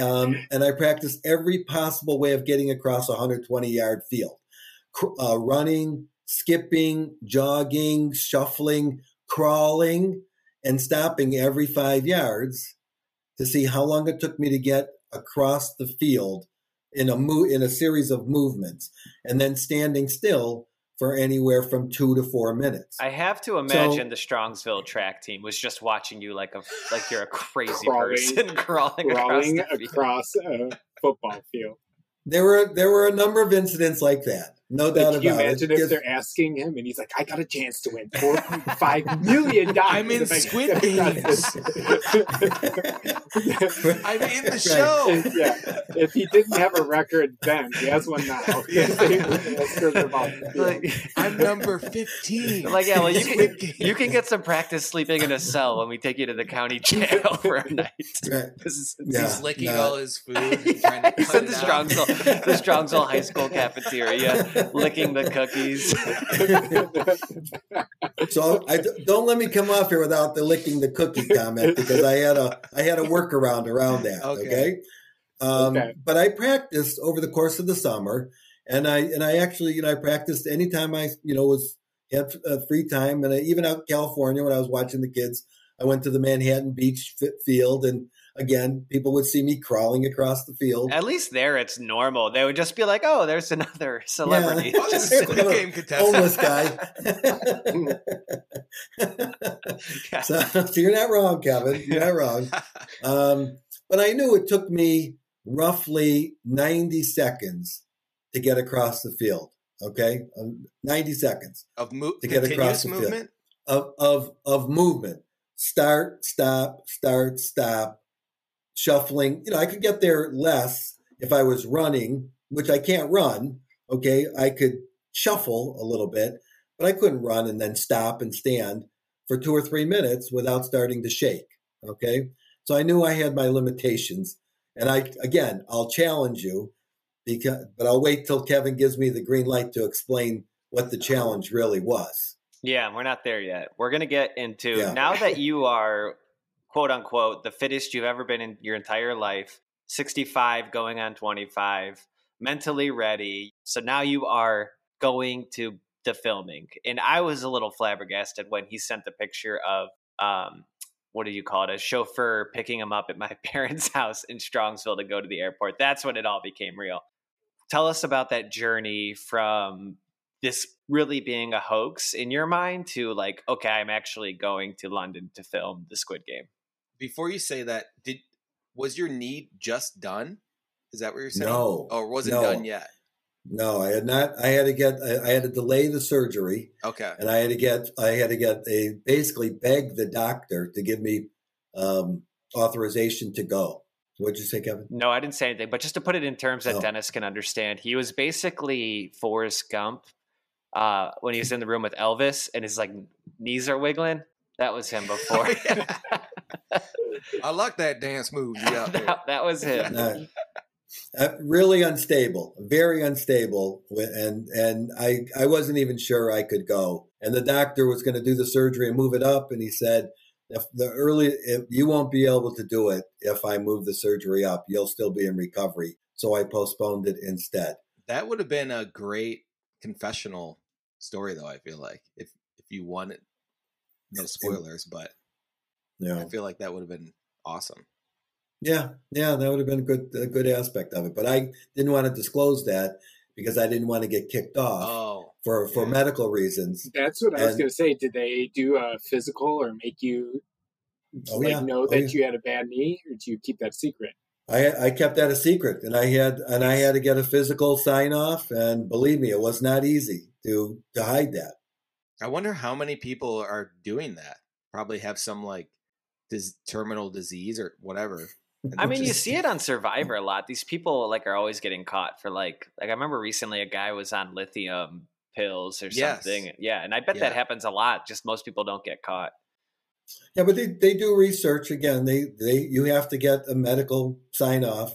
Um, and I practiced every possible way of getting across a 120 yard field. Uh, running, skipping, jogging, shuffling, crawling, and stopping every five yards to see how long it took me to get across the field in a mo- in a series of movements, and then standing still for anywhere from two to four minutes. I have to imagine so, the Strongsville track team was just watching you like a like you're a crazy crawling, person crawling, crawling across, across a football field. There were there were a number of incidents like that. No doubt Can you about imagine it. if they're asking him and he's like, I got a chance to win $4.5 million. I'm in Squid Games. I'm in the show. If, yeah. If he didn't have a record then, he has one now. like, I'm number 15. Like, yeah, well, you can, you can get some practice sleeping in a cell when we take you to the county jail for a night. Right. Is, Yeah, He's licking no. all his food. and trying to He's cut in the it out. Strongsville, the Strongsville High School cafeteria, licking the cookies. So I don't let me come off here without the licking the cookie comment because I had a I had a workaround around that. Okay. Okay. Um, Okay. But I practiced over the course of the summer, and I and I actually you know I practiced anytime I you know was had uh, free time, and I, even out in California when I was watching the kids, I went to the Manhattan Beach fi- field, and again people would see me crawling across the field. At least there it's normal. They would just be like, oh, there's another celebrity. Yeah. Just Squid sitting- Game contestant. Homeless guy. so, so you're not wrong, Kevin. You're not wrong. Um, but I knew it took me roughly 90 seconds to get across the field. Okay, um, 90 seconds of mo- To get across continuous the field. of of of movement. Start, stop, start, stop, shuffling. You know, I could get there less if I was running, which I can't run. Okay, I could shuffle a little bit, but I couldn't run and then stop and stand for two or three minutes without starting to shake. Okay, so I knew I had my limitations, and I again, I'll challenge you because, but I'll wait till Kevin gives me the green light to explain what the challenge really was. Yeah, we're not there yet. We're going to get into Yeah. now that you are quote unquote the fittest you've ever been in your entire life, 65 going on 25, mentally ready. So now you are going to the filming. And I was a little flabbergasted when he sent the picture of um what do you call it? A chauffeur picking him up at my parents' house in Strongsville to go to the airport. That's when it all became real. Tell us about that journey from this really being a hoax in your mind to like, okay, I'm actually going to London to film the Squid Game. Before you say that, did was your knee just done? Is that what you're saying? No, Or was it no. done yet? No, I had not. I had to get. I, I had to delay the surgery, Okay. and I had to get. I had to get a basically beg the doctor to give me um, authorization to go. What'd you say, Kevin? No, I didn't say anything, but just to put it in terms that Oh. Dennis can understand, he was basically Forrest Gump uh, when he was in the room with Elvis and his like knees are wiggling. That was him before. I like that dance move. you out there. that, that was him. Uh, uh, really unstable, very unstable, and and I I wasn't even sure I could go. And the doctor was going to do the surgery and move it up, and he said, if the early if you won't be able to do it if I move the surgery up, you'll still be in recovery. So I postponed it instead. That would have been a great confessional story, though. I feel like if if you won it, no spoilers, but Yeah. I feel like that would have been awesome. Yeah, yeah, that would have been a good a good aspect of it. But I didn't want to disclose that because I didn't want to get kicked off Oh, for for yeah. medical reasons. That's what I was going to say. Did they do a physical or make you Oh, like yeah. know Oh, that yeah. you had a bad knee, or do you keep that secret? I I kept that a secret, and I had and I had to get a physical sign off, and believe me, it was not easy to to hide that. I wonder how many people are doing that. Probably have some like dis- terminal disease or whatever. I mean, you see it on Survivor a lot. These people like are always getting caught for like like I remember recently a guy was on lithium pills or Yes. something. Yeah, and I bet Yeah. that happens a lot. Just most people don't get caught. Yeah, but they, they do research again. They they you have to get a medical sign off,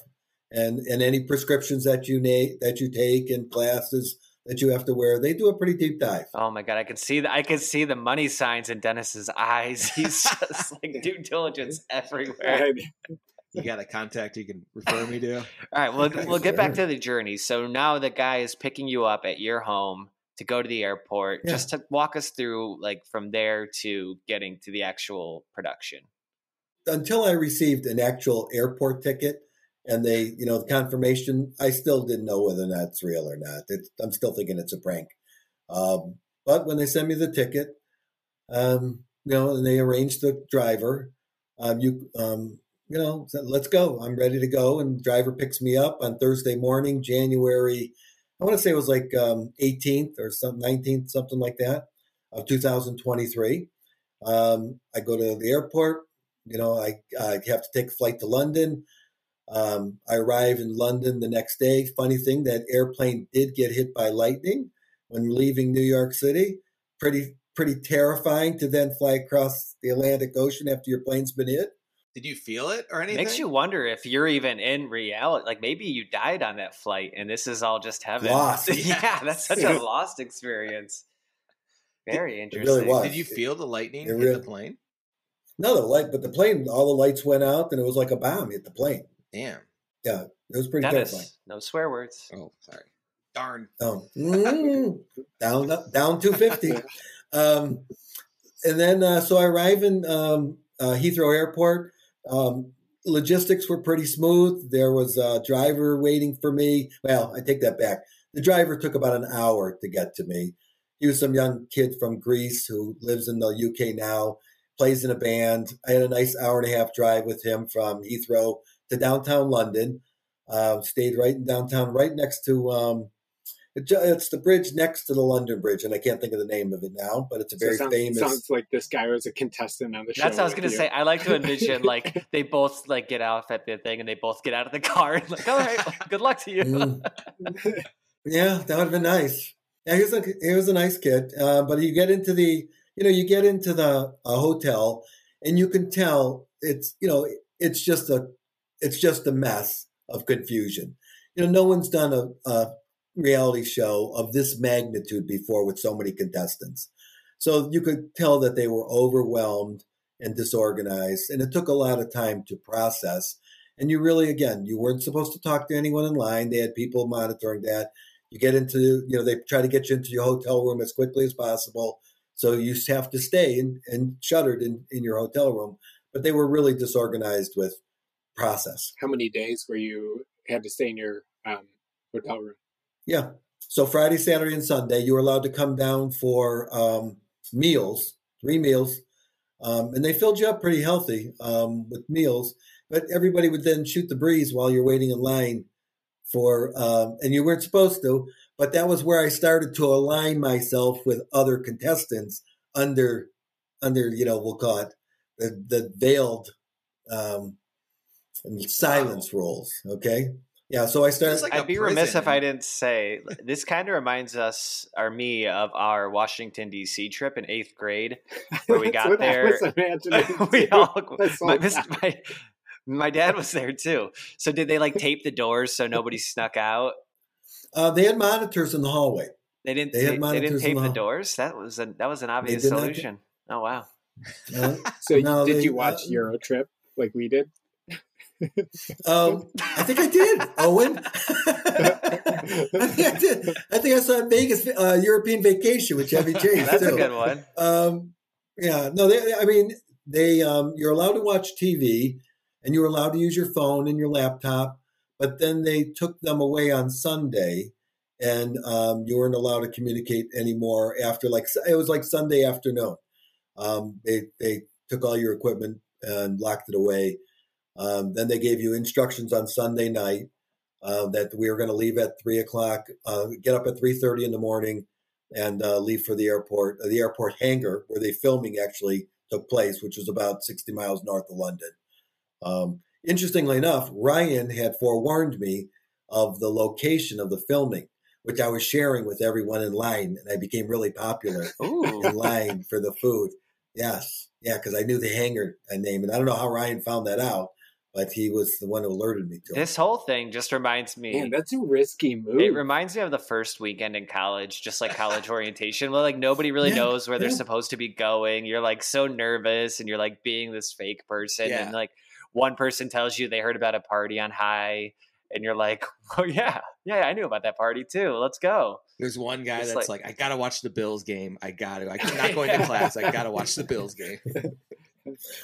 and and any prescriptions that you na- that you take and glasses that you have to wear. They do a pretty deep dive. Oh my god, I can see the I can see the money signs in Dennis's eyes. He's just like due diligence everywhere. You got a contact you can refer me to? All right, we'll we'll get back to the journey. So now the guy is picking you up at your home to go to the airport. Yeah. Just to walk us through like from there to getting to the actual production. Until I received an actual airport ticket and they, you know, the confirmation, I still didn't know whether or not it's real or not. It's, I'm still thinking it's a prank. Um, but when they sent me the ticket, um, you know, and they arranged the driver, um, you, um, you know, said, let's go. I'm ready to go. And driver picks me up on Thursday morning, January, I want to say it was like um, 18th or some 19th, something like that, of 2023. Um, I go to the airport. You know, I, I have to take a flight to London. Um, I arrive in London the next day. Funny thing, that airplane did get hit by lightning when leaving New York City. Pretty pretty terrifying to then fly across the Atlantic Ocean after your plane's been hit. Did you feel it or anything? Makes you wonder if you're even in reality. Like maybe you died on that flight and this is all just heaven. Lost. yeah, that's such a lost experience. Very It interesting. really was. Did you feel the lightning It hit really- the plane? No, the light, but the plane, all the lights went out, and it was like a bomb hit the plane. Damn. Yeah, it was pretty Dennis, terrifying. no swear words. Oh, sorry. Darn. Oh, mm, down down two fifty. Um, and then uh, so I arrive in um, uh, Heathrow Airport. Um, logistics were pretty smooth. There was a driver waiting for me. Well, I take that back. The driver took about an hour to get to me. He was some young kid from Greece who lives in the UK now, plays in a band. I had a nice hour and a half drive with him from Heathrow to downtown London. Uh, stayed right in downtown, right next to um, it it's the bridge next to the London Bridge, and I can't think of the name of it now, but it's a So very sounds, famous. sounds like this guy was a contestant on the show. That's what I was gonna you. say. I like to envision like they both like get off at the thing and they both get out of the car and like, all right, good luck to you. Mm. yeah, that would have been nice. Yeah, he was a he was a nice kid, uh, but you get into the you know you get into the hotel, and you can tell it's you know it's just a it's just a mess of confusion. You know, no one's done a, a reality show of this magnitude before with so many contestants. So you could tell that they were overwhelmed and disorganized, and it took a lot of time to process. And you really, again, you weren't supposed to talk to anyone in line. They had people monitoring that. You get into, you know, they try to get you into your hotel room as quickly as possible. So you have to stay and, and shuttered in, in your hotel room. But they were really disorganized with process. How many days were you had to stay in your um, hotel room? Yeah. So Friday, Saturday, and Sunday, you were allowed to come down for um, meals, three meals, um, and they filled you up pretty healthy um, with meals. But everybody would then shoot the breeze while you're waiting in line for, um, and you weren't supposed to. But that was where I started to align myself with other contestants under, under you know, we'll call it the the veiled um, silence rules. Okay. Yeah. So I started. It's like a I'd be remiss if I didn't say this kind of reminds us or me of our Washington D.C. trip in eighth grade, where we got there. was imagining, we all, This my, whole my, my dad was there too. So did they like tape the doors so nobody snuck out? Uh, they had monitors in the hallway. They didn't. They had ta- they didn't tape the the doors. That was a that was an obvious did not solution. Oh wow! Uh, So No, did they- you watch uh, Euro Trip like we did? Um, I think I did, Owen. I think I did. I think I saw Vegas uh, European Vacation with Chevy Chase That's too. a good one. Um, yeah, no, they, I mean, they um, you're allowed to watch TV and you're allowed to use your phone and your laptop, but then they took them away on Sunday, and um, you weren't allowed to communicate anymore after like it was like Sunday afternoon. Um, they they took all your equipment and locked it away. Um, then they gave you instructions on Sunday night uh, that we were going to leave at three o'clock, uh, get up at three thirty in the morning, and uh, leave for the airport, uh, the airport hangar where the filming actually took place, which was about 60 miles north of London. Um, interestingly enough, Ryan had forewarned me of the location of the filming, which I was sharing with everyone in line, and I became really popular Ooh, in line for the food. Yes, yeah, because I knew the hangar name, and I don't know how Ryan found that out, but he was the one who alerted me to it. This whole thing just reminds me. Man, that's a risky move. It reminds me of the first weekend in college, just like college orientation, where like nobody really Yeah, knows where they're supposed to be going. You're like so nervous and you're like being this fake person. Yeah. And like one person tells you they heard about a party on high, and you're like, oh, yeah, yeah, I knew about that party too. Let's go. There's one guy It's that's like- like, I gotta watch the Bills game. I gotta. I'm not going to class. I gotta watch the Bills game.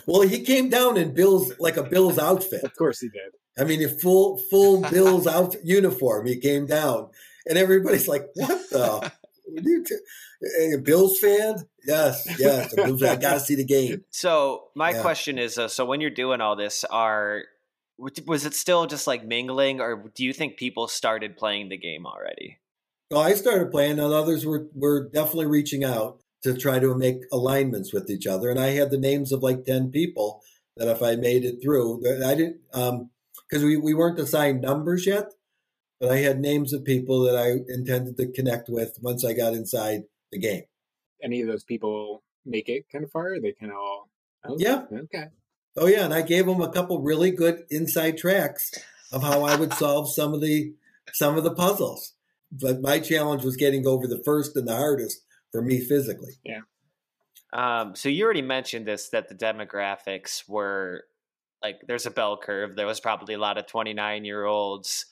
Well, he came down in Bill's like a Bill's outfit. of course he did. I mean, a full full Bill's out uniform. He came down, and everybody's like, "What the? What are you t- a Bills fan? Yes, yes. a Bills fan. I got to see the game." So my Yeah. question is, uh, so when you're doing all this, are was it still just like mingling, or do you think people started playing the game already? No, I started playing, and others were were definitely reaching out to try to make alignments with each other. And I had the names of like ten people that if I made it through, I didn't um, because we we weren't assigned numbers yet, but I had names of people that I intended to connect with once I got inside the game. Any of those people make it kind of far? They kind of all. Oh, Yeah. Okay. Oh yeah, and I gave them a couple really good inside tracks of how I would solve some of the some of the puzzles. But my challenge was getting over the first and the hardest for me physically. Yeah. Um, so you already mentioned this that the demographics were like there's a bell curve. There was probably a lot of 29 year olds,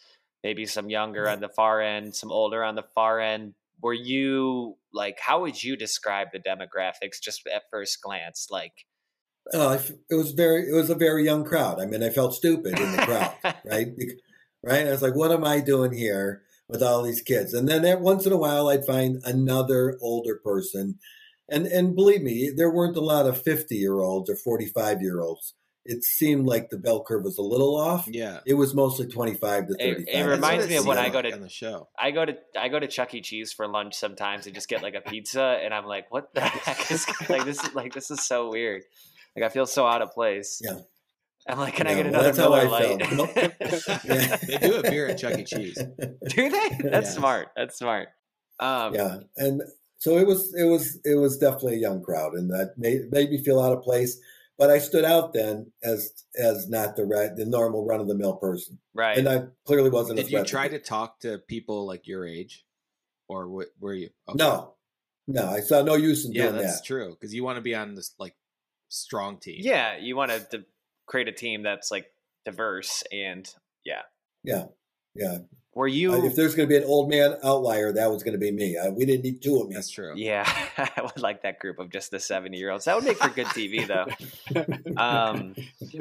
maybe some younger on the far end, some older on the far end. Were you like how would you describe the demographics just at first glance? Like Uh, it was very it was a very young crowd. I mean, I felt stupid in the crowd, right? Right? I was like, what am I doing here with all these kids? And then at, once in a while, I'd find another older person. And and believe me, there weren't a lot of 50 year olds or 45 year olds. It seemed like the bell curve was a little off. Yeah. It was mostly 25 to It- 35. it reminds me of when I go to- on the show. I go to I go to Chuck E. Cheese for lunch sometimes and just get like a pizza and I'm like, what the heck is like this is like this is so weird. Like I feel so out of place. Yeah. I'm like, can I get another that's how Miller I Light? felt. Yeah. They do a beer at Chuck E. Cheese. Do they? That's Yes. smart. That's smart. Um, yeah and so it was it was it was definitely a young crowd and that made, made me feel out of place but i stood out then as as not the right the normal run-of-the-mill person Right. and i clearly wasn't a Did you try to talk to people like your age, or what, were you? okay. no no i saw no use in Yeah, doing that's that true because you want to be on this like strong team. yeah, you want to d- create a team that's like diverse and yeah. yeah yeah Were you? Uh, if there's going to be an old man outlier that was going to be me uh, we didn't need two of me that's true. yeah, I would like that group of just the seventy year olds. That would make for good TV though. Um,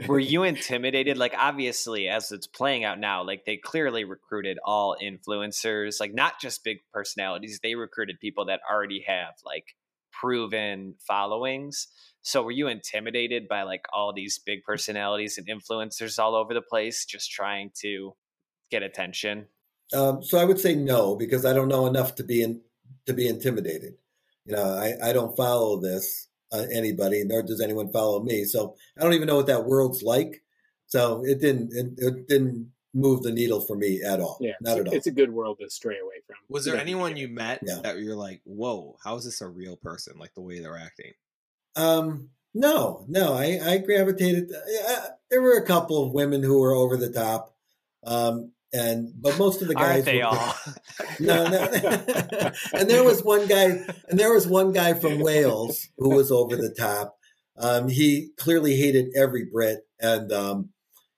were you intimidated? Like, obviously, as it's playing out now, like they clearly recruited all influencers, like not just big personalities. They recruited people that already have like proven followings. So, were you intimidated by like all these big personalities and influencers all over the place, just trying to get attention? Um, so I would say no because I don't know enough to be in, to be intimidated. You know, I, I don't follow this uh, anybody, nor does anyone follow me. So I don't even know what that world's like. So it didn't it, it didn't move the needle for me at all. Yeah, not at all. it's a good world to stray away from. Was there Yeah. anyone you met Yeah. that you're like, whoa, how is this a real person? Like the way they're acting. Um, no, no, I, I gravitated. Uh, there were a couple of women who were over the top, um, and but most of the guys Aren't they were, all? No, no. and there was one guy, and there was one guy from Wales who was over the top. Um, he clearly hated every Brit, and um,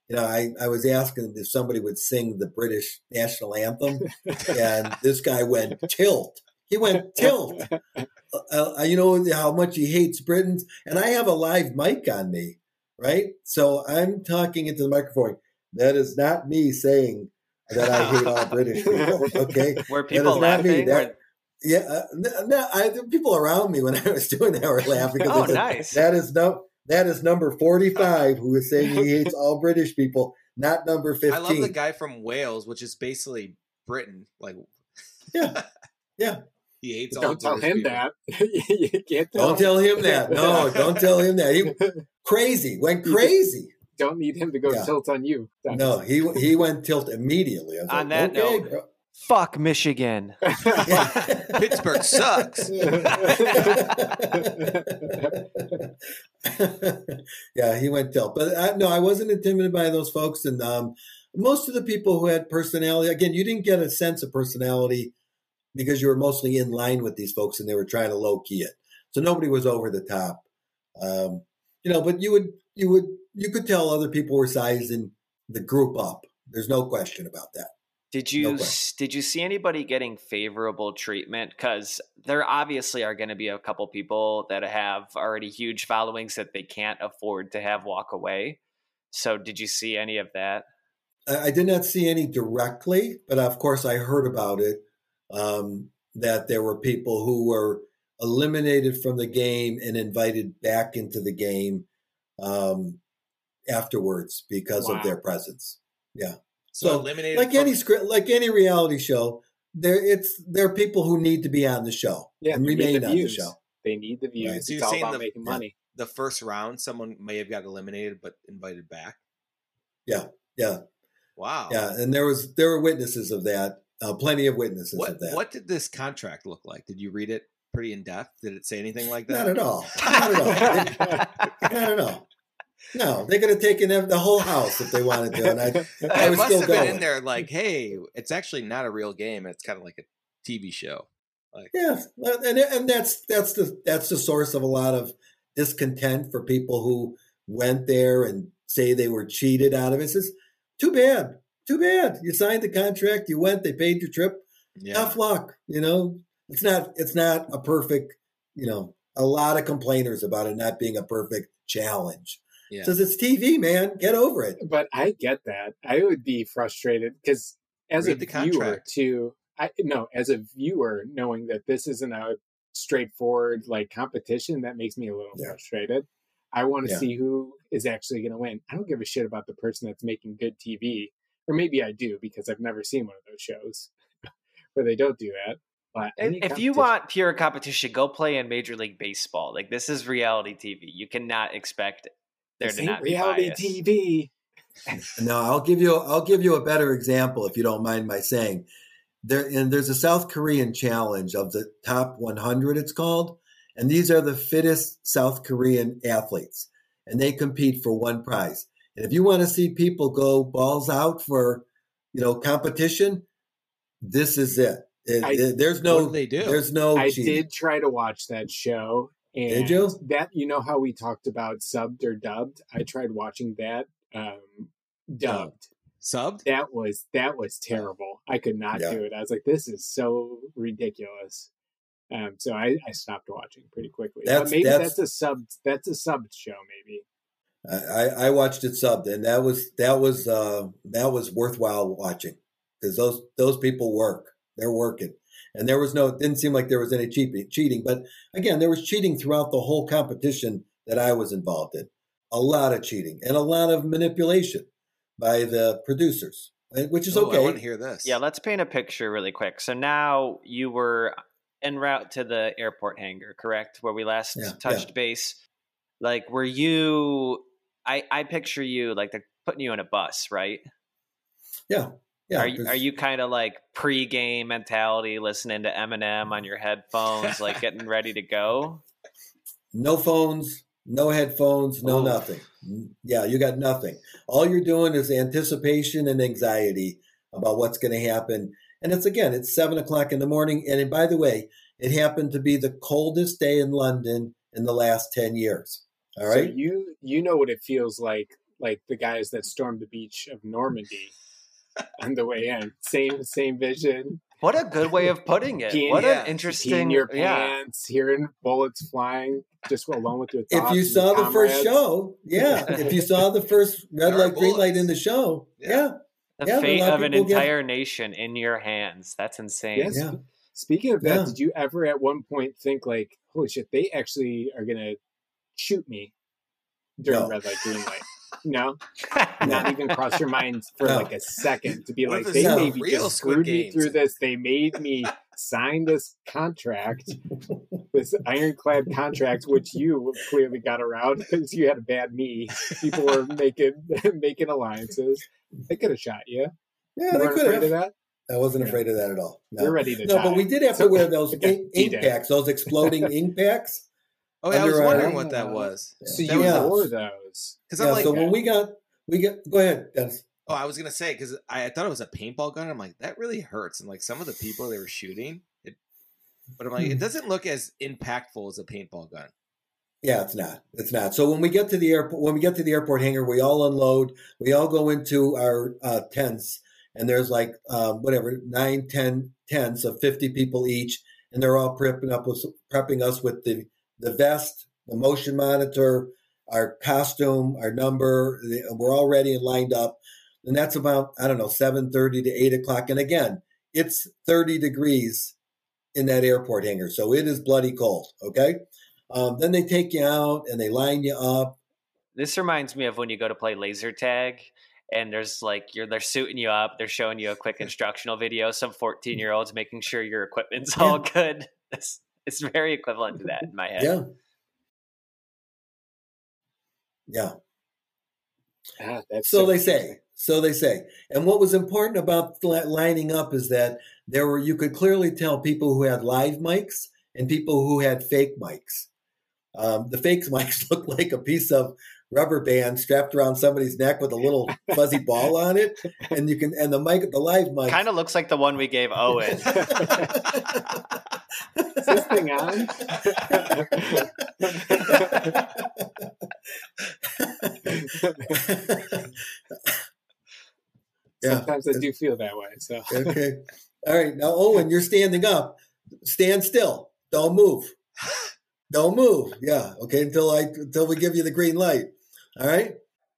you know, I, I was asking if somebody would sing the British national anthem, and this guy went tilt. He went tilt. Uh, uh, you know how much he hates Britons, and I have a live mic on me, right? So I'm talking into the microphone. That is not me saying that I hate all British people. Okay, Were people is not me. laughing? That- Were- yeah, uh, no, no, I, the people around me when I was doing that were laughing. because Oh, said, nice. That is no, that is number forty-five who is saying he hates all British people, not number fifteen. I love the guy from Wales, which is basically Britain. Like, Yeah. Yeah. He hates all. Don't tell him people. that. you can't tell Don't tell him that. No, don't tell him that. He crazy went crazy. Don't need him to go Yeah. tilt on you. No, he he went tilt immediately. I On like, that okay, note, bro. Fuck Michigan. Pittsburgh sucks. yeah, he went tilt. But I, no, I wasn't intimidated by those folks. And um, most of the people who had personality, again, you didn't get a sense of personality because you were mostly in line with these folks and they were trying to low key it. So nobody was over the top. Um, you know, but you would, you would, you could tell other people were sizing the group up. There's no question about that. Did you s- did you see anybody getting favorable treatment? Because there obviously are going to be a couple people that have already huge followings that they can't afford to have walk away. So did you see any of that? I, I did not see any directly, but of course I heard about it. Um, that there were people who were eliminated from the game and invited back into the game um, afterwards because Wow. of their presence. So, So, eliminated Like from- any script, like any reality show, there it's there are people who need to be on the show Yeah, and remain the on the show. They need the views. Right. So you're all saying about the- making yeah. money. the first round, someone may have got eliminated but invited back. Yeah. Yeah, Wow. yeah, and there was there were witnesses of that, uh, plenty of witnesses What of that. What did this contract look like? Did you read it pretty in depth? Did it say anything like that? Not at all. Not at all. Not at all. No, they could have taken the whole house if they wanted to, and I, I was must still have been in there like, hey, it's actually not a real game. It's kind of like a TV show. Like, Yeah, and and that's that's the that's the source of a lot of discontent for people who went there and say they were cheated out of it. It's just, too bad, too bad. You signed the contract, you went, they paid your trip. yeah. Tough luck, you know. It's not it's not a perfect, you know. A lot of complainers about it not being a perfect challenge. Yeah. Says it's TV, man. Get over it. but I get that. I would be frustrated because as Read a the viewer, contract. too. I no, as a viewer, knowing that this isn't a straightforward like competition, that makes me a little Yeah. frustrated. I want to Yeah. see who is actually going to win. I don't give a shit about the person that's making good TV, or maybe I do because I've never seen one of those shows where they don't do that. But If you want pure competition, go play in Major League Baseball. Like this is reality TV. You cannot expect there This to not be reality bias. TV. No, I'll give you I'll give you a better example if you don't mind my saying. There and there's a South Korean challenge of the top 100 it's called, and these are the fittest South Korean athletes and they compete for one prize. And if you want to see people go balls out for, you know, competition, this is it. It- I- it- there's what no do they do? there's no I cheating. did try to watch that show. And Did you? That you know how we talked about subbed or dubbed. I tried watching that um, dubbed. Subbed? That was that was terrible. I could not Yeah. do it. I was like, this is so ridiculous. Um, so I, I stopped watching pretty quickly. That's- but maybe that's- that's, a sub. That's a subbed show. Maybe. I, I I watched it subbed, and that was that was uh, that was worthwhile watching because those those people work. They're working, and there was no. It didn't seem like there was any cheating. Cheating, but again, there was cheating throughout the whole competition that I was involved in. A lot of cheating and a lot of manipulation by the producers, eh, which is Oh, I want okay. to hear this. Yeah, let's paint a picture really quick. So now you were en route to the airport hangar, correct? Where we last Yeah, touched base. Like, were you? I I picture you like they're putting you in a bus, right? Yeah, yeah. are you, are you kind of like pre-game mentality, listening to Eminem on your headphones, like getting ready to go? No phones, no headphones, no Oh. nothing. Yeah, you got nothing. All you're doing is anticipation and anxiety about what's going to happen. And it's again, it's seven o'clock in the morning. And by the way, it happened to be the coldest day in London in the last 10 years. All So you you know what it feels like, like the guys that stormed the beach of Normandy on the way in. Same same vision. What a good way of putting it. Peeing- what yeah, an Peeing interesting. your yeah. pants, hearing bullets flying, just alone with your if you saw the first show, yeah. if you saw the first red There light, green light in the show, Yeah. yeah. The Yeah, fate of of an people get- entire nation in your hands. That's insane. Yes. Yeah. Speaking of that, Yeah. did you ever at one point think like, holy shit, they actually are gonna shoot me during No. red light, green light? No, not even cross your mind for No. like a second to be What like, they it's maybe real just Squid screwed me through this. They made me sign this contract, this ironclad contract, which you clearly got around because you had a bad knee. People were making making alliances. They could have shot you. Yeah, you they weren't could afraid of have. that. I wasn't Yeah. afraid of that at all. No, You're ready to no, die. but we did have to wear those Okay, ink, ink packs, those exploding ink packs. Oh, yeah, I was wondering what that was. So That you Yeah. wore those. Because Yeah, I'm like, so when we got, we got, go ahead, Dennis. oh, I was gonna say because I, I thought it was a paintball gun. I'm like, that really hurts. And like some of the people they were shooting, it, but I'm like, Hmm. it doesn't look as impactful as a paintball gun. Yeah, it's not. It's not. So when we get to the airport, when we get to the airport hangar, we all unload. We all go into our uh, tents, and there's like um, whatever nine, ten tents of fifty people each, and they're all prepping up with prepping us with the the vest, the motion monitor, our costume, our number. We're all ready and lined up. And that's about I don't know seven thirty to eight o'clock. And again, it's thirty degrees in that airport hangar, so it is bloody cold. Okay. Um, then they take you out and they line you up. This reminds me of when you go to play laser tag and there's like you're they're suiting you up, they're showing you a quick instructional video, some 14 year olds making sure your equipment's all good. it's very equivalent to that in my head. Yeah. Yeah. Ah, that's So they say. So they say. And what was important about lining up is that there were you could clearly tell people who had live mics and people who had fake mics. Um, the fake mics looked like a piece of rubber band strapped around somebody's neck with a little fuzzy ball on it, and you can and the mic, the live mic, Kind of looks like the one we gave Owen. Is this thing on? yeah. Sometimes I do feel that way. So Okay. All right. Now, Owen, you're standing up. Stand still. Don't move. Don't move. Yeah. Okay. Until I until we give you the green light. All right.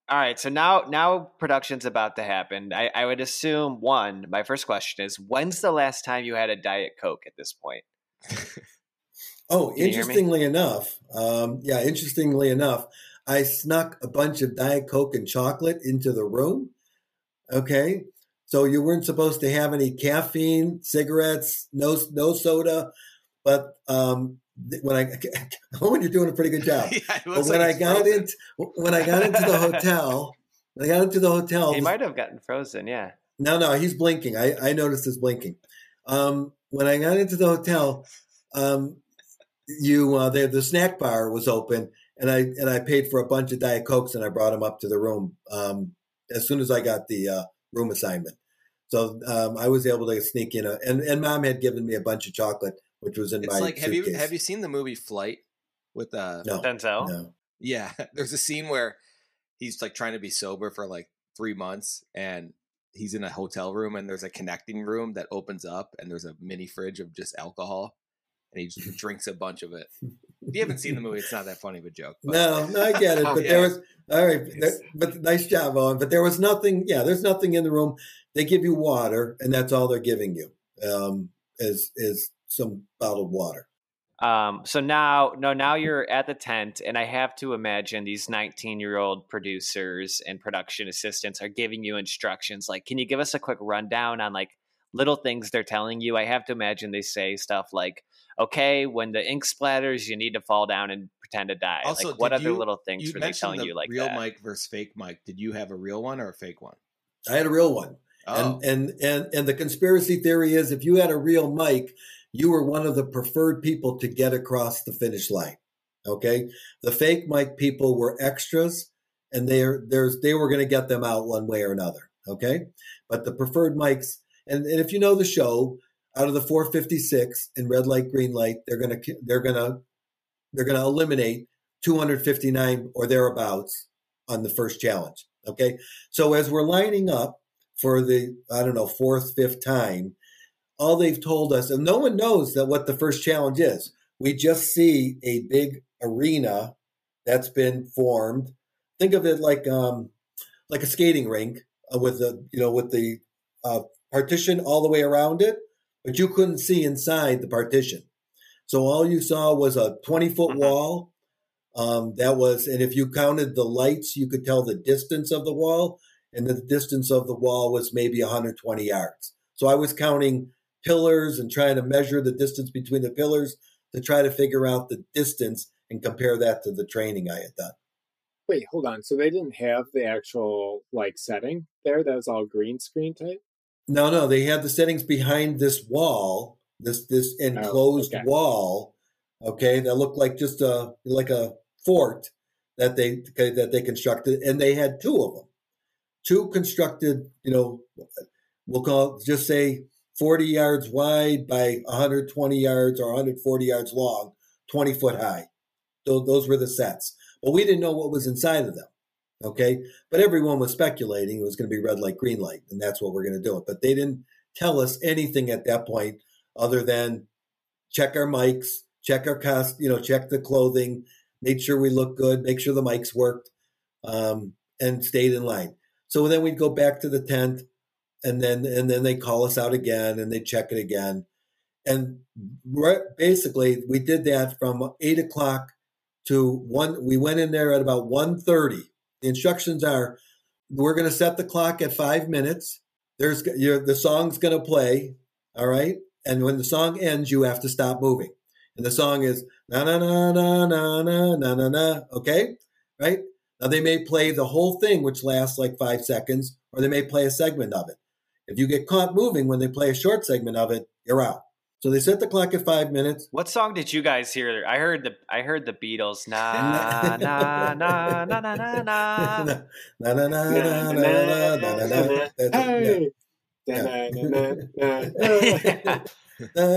All right, so now now production's about to happen. I, I would assume one. My first question is, when's the last time you had a diet coke? At this point, Oh, Can you hear me? interestingly enough, um, yeah, interestingly enough, I snuck a bunch of Diet Coke and chocolate into the room. Okay. So you weren't supposed to have any caffeine, cigarettes, no no soda. But um, when I, Owen, you're doing a pretty good job. Yeah, But when like I got frozen. into when I got into the hotel, when I got into the hotel, he might have gotten frozen. Yeah. no, no, he's blinking. I, I noticed his blinking. Um, when I got into the hotel, um, you uh, the the snack bar was open, and I and I paid for a bunch of diet cokes, and I brought them up to the room um, as soon as I got the uh, room assignment. So um, I was able to sneak in, a, and and mom had given me a bunch of chocolate, which was in It's my like have you have you seen the movie Flight with uh No, Denzel. no. yeah there's a scene where he's like trying to be sober for like three months and he's in a hotel room and there's a connecting room that opens up and there's a mini fridge of just alcohol and he just drinks a bunch of it if you haven't seen the movie it's not that funny of a joke but No, no, I get it. Oh, But yeah. there was all right. There, but nice job, Owen. But there was nothing. Yeah, there's nothing in the room. They give you water, and that's all they're giving you. Um, is is some bottled water. Um, so now, no, now you're at the tent, and I have to imagine these 19 year old producers and production assistants are giving you instructions. Like, can you give us a quick rundown on like little things they're telling you? I have to imagine they say stuff like, "Okay, when the ink splatters, you need to fall down and pretend to die." Also, like, what other you- little things were they telling the you like real that? mic versus fake mic did you have a real one or a fake one? I had a real one. Oh, And, and and and the conspiracy theory is if you had a real mic, you were one of the preferred people to get across the finish line. Okay, the fake mic people were extras, and they're there's they were going to get them out one way or another. Okay, but the preferred mics, and, and if you know the show, out of the 456 in red light, green light, they're gonna they're gonna they're gonna eliminate 259 or thereabouts on the first challenge. Okay, so as we're lining up for the I don't know fourth, fifth time, all they've told us, and no one knows that what the first challenge is. We just see a big arena that's been formed. Think of it like um, like a skating rink uh, with the you know with the uh, partition all the way around it, but you couldn't see inside the partition. So all you saw was a twenty foot Mhm. wall. Um, that was, and if you counted the lights, you could tell the distance of the wall, and the distance of the wall was maybe 120 yards. So I was counting pillars and trying to measure the distance between the pillars to try to figure out the distance and compare that to the training I had done. wait, hold on. So they didn't have the actual like setting there. That was all green screen type. No, no, they had the settings behind this wall, this this oh, enclosed okay. wall. Okay, that looked like just a like a fort that they that they constructed, and they had two of them, two constructed. You know, we'll call it, just say forty yards wide by 120 yards or 140 yards long, 20 foot high. Those, those were the sets, but we didn't know what was inside of them. Okay, but everyone was speculating it was going to be red light, green light, and that's what we're going to do it. But they didn't tell us anything at that point other than check our mics, check our cost, you know, check the clothing, make sure we look good, make sure the mics worked, um, and stayed in line. So then we'd go back to the tent, and then and then they call us out again, and they check it again, and basically we did that from eight o'clock to one. We went in there at about one thirty. The instructions are: we're going to set the clock at five minutes. There's the song's going to play, all right, and when the song ends, you have to stop moving. And the song is na na na na na na na na na. Okay, right? Now they may play the whole thing, which lasts like five seconds, or they may play a segment of it. If you get caught moving when they play a short segment of it, you're out. So they set the clock at five minutes. What song did you guys hear? I heard the I heard the Beatles. Na na na na na na na. na na na na na na na yeah.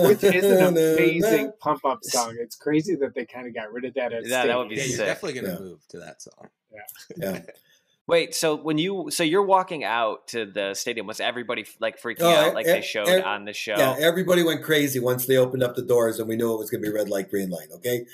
Which is an amazing pump up song. It's crazy that they kind of got rid of that. At Yeah, that would be Yeah, stadiums. you're sick. definitely gonna Yeah. move to that song. Yeah. Wait, so when you so you're walking out to the stadium, was everybody like freaking Oh, out like e- they showed e- on the show? Yeah, everybody went crazy once they opened up the doors and we knew it was going to be red light, green light. Okay.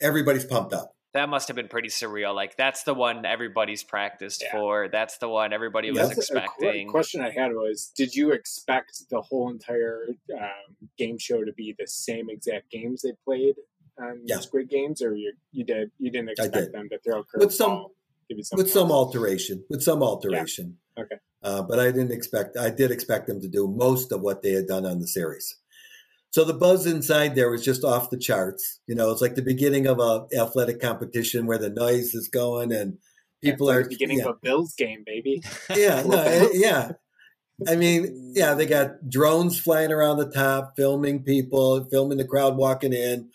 Everybody's pumped up. That must have been pretty surreal. Like that's the one everybody's practiced Yeah. for. That's the one everybody Yeah. was That's a- a qu- expecting. question I had was: Did you expect the whole entire um, game show to be the same exact games they played on Yeah. Squid Games, or you you did you didn't expect did. them to throw a With some- curveball, give you with some alteration, with some alteration. Okay. Uh, but I didn't expect. I did expect them to do most of what they had done on the series. So the buzz inside there was just off the charts. You know, it's like the beginning of a athletic competition where the noise is going and people It's like are the beginning yeah, of a Bills game, baby. yeah, no, yeah. I mean, yeah, they got drones flying around the top, filming people, filming the crowd walking in.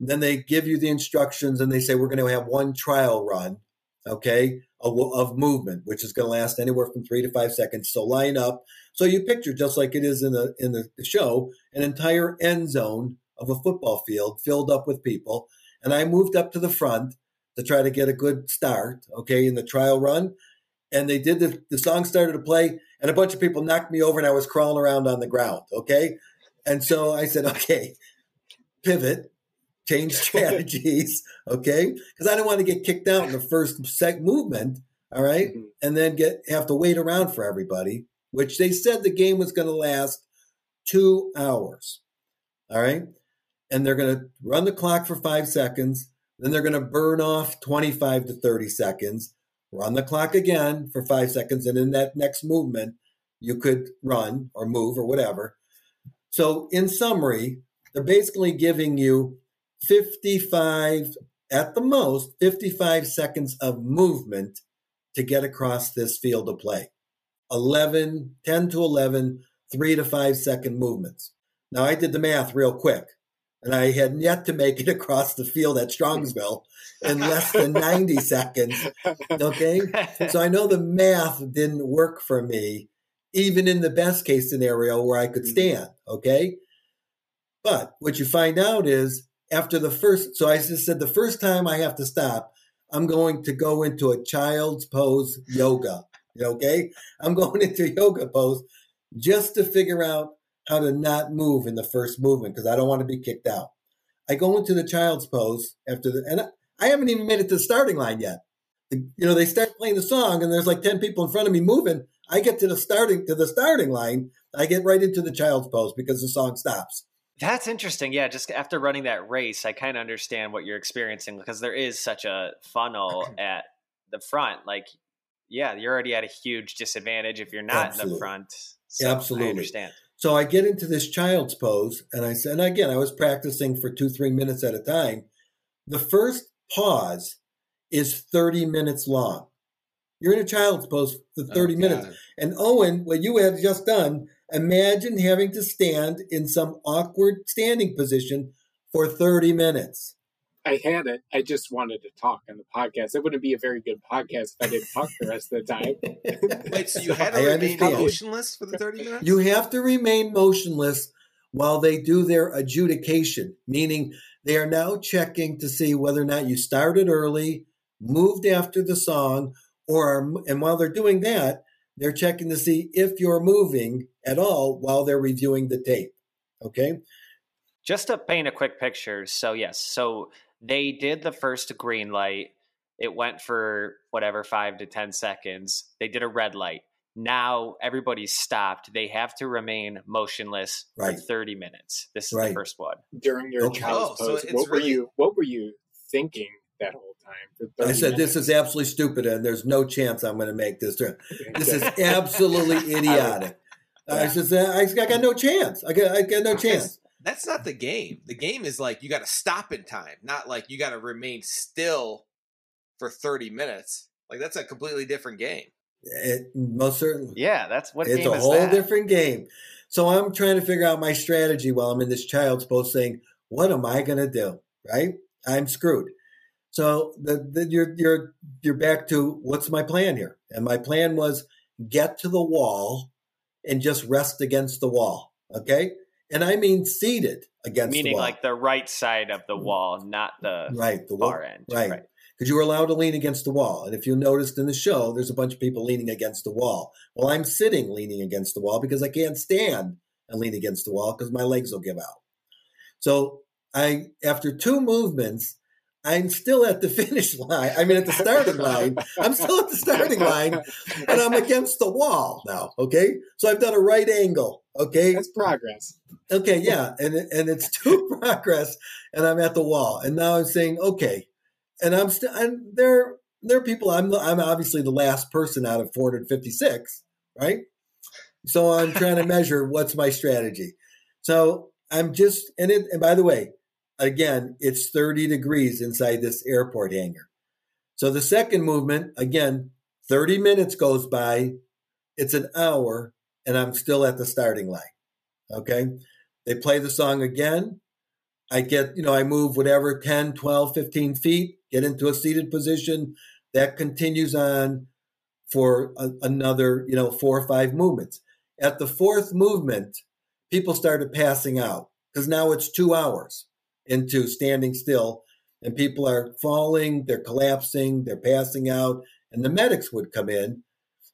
Then they give you the instructions and they say, we're going to have one trial run, okay, of, movement, which is going to last anywhere from three to five seconds. So line up. So you picture, just like it is in the, in the show, an entire end zone of a football field filled up with people. And I moved up to the front to try to get a good start, okay, in the trial run and they did the, the song started to play and a bunch of people knocked me over and i was crawling around on the ground okay and so i said okay pivot change strategies okay because i didn't want to get kicked out in the first sec movement all right Mhm. and then get have to wait around for everybody which they said the game was going to last two hours all right and they're going to run the clock for five seconds then they're going to burn off 25 to 30 seconds run the clock again for five seconds, and in that next movement, you could run or move or whatever. So, in summary, they're basically giving you 55, at the most, 55 seconds of movement to get across this field of play. 11, 10 to 11, three to five second movements. Now, I did the math real quick, and I had yet to make it across the field at Strongsville in less than 90 seconds. Okay. So I know the math didn't work for me, even in the best case scenario where I could mm-hmm. stand. Okay. But what you find out is after the first, so I just said the first time I have to stop, I'm going to go into a child's pose yoga. Okay. I'm going into yoga pose just to figure out how to not move in the first movement because I don't want to be kicked out. I go into the child's pose after the, and I, haven't even made it to the starting line yet. You know, they start playing the song and there's like 10 people in front of me moving. I get to the starting, to the starting line. I get right into the child's pose because the song stops. That's interesting. Yeah, just after running that race, I kind of understand what you're experiencing because there is such a funnel at the front. Like, yeah, you're already at a huge disadvantage if you're not in the front. So Absolutely. I understand. So I get into this child's pose, and I said, and again, I was practicing for two, three minutes at a time. The first pause is 30 minutes long. You're in a child's pose for 30 Oh, minutes. And Owen, what you have just done, imagine having to stand in some awkward standing position for 30 minutes. I had it. I just wanted to talk on the podcast. It wouldn't be a very good podcast if I didn't talk the rest of the time. Wait, so you had to I remain understand. motionless for the 30 minutes? You have to remain motionless while they do their adjudication, meaning they are now checking to see whether or not you started early, moved after the song, or are, and while they're doing that, they're checking to see if you're moving at all while they're reviewing the tape. Okay. Just to paint a quick picture. So yes, so they did the first green light. It went for whatever five to ten seconds. They did a red light. Now everybody's stopped. They have to remain motionless Right. for thirty minutes. This is Right. the first one. During your Okay. child's Oh, pose, it's what were you? What were you thinking that whole time? I 30 said, this is absolutely stupid, and there's no chance I'm going to make this turn. This is absolutely idiotic. I said, I, I got no chance. I got, I got no chance. That's not the game. The game is like you got to stop in time, not like you got to remain still for 30 minutes. Like that's a completely different game. It, most certainly. Yeah, that's what it's game a is whole that? different game. So I'm trying to figure out my strategy while I'm in this child's pose saying, what am I going to do? Right? I'm screwed. So the, the, you're, you're, you're back to what's my plan here? And my plan was get to the wall and just rest against the wall. Okay. And I mean seated against the Meaning wall. like the right side of the mm-hmm. wall, not the right. The wall. far end. Right. Because you were allowed to lean against the wall. And if you noticed in the show, there's a bunch of people leaning against the wall. Well, I'm sitting leaning against the wall because I can't stand and lean against the wall because my legs will give out. So I, after two movements, I'm still at the finish line. I mean, at the starting line. I'm still at the starting line, and I'm against the wall now. Okay, so I've done a right angle. Okay, That's progress. Okay, yeah, and and it's two progress, and I'm at the wall, and now I'm saying okay, and I'm still, and there there are people. I'm the, I'm obviously the last person out of 456, right? So I'm trying to measure what's my strategy. So I'm just, and it, and by the way, again, it's 30 degrees inside this airport hangar. So the second movement, again, 30 minutes goes by, it's an hour, and I'm still at the starting line. Okay. They play the song again. I get, you know, I move whatever 10, 12, 15 feet, get into a seated position. That continues on for a, another, you know, four or five movements. At the fourth movement, people started passing out because now it's two hours into standing still and people are falling, they're collapsing, they're passing out, and the medics would come in.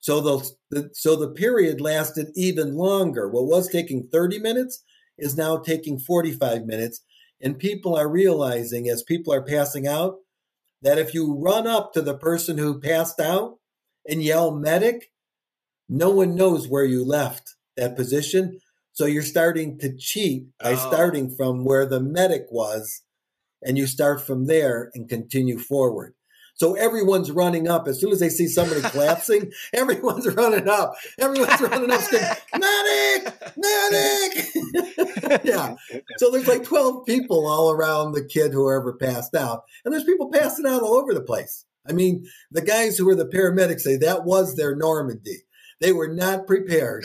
So the, so the period lasted even longer. What was taking 30 minutes is now taking 45 minutes. And people are realizing as people are passing out that if you run up to the person who passed out and yell medic, no one knows where you left that position. So you're starting to cheat by Oh. starting from where the medic was, and you start from there and continue forward. So everyone's running up. As soon as they see somebody collapsing, everyone's running up. Everyone's running up, screaming, medic, medic. yeah. So there's like 12 people all around the kid, whoever passed out. And there's people passing out all over the place. I mean, the guys who were the paramedics say that was their Normandy. They were not prepared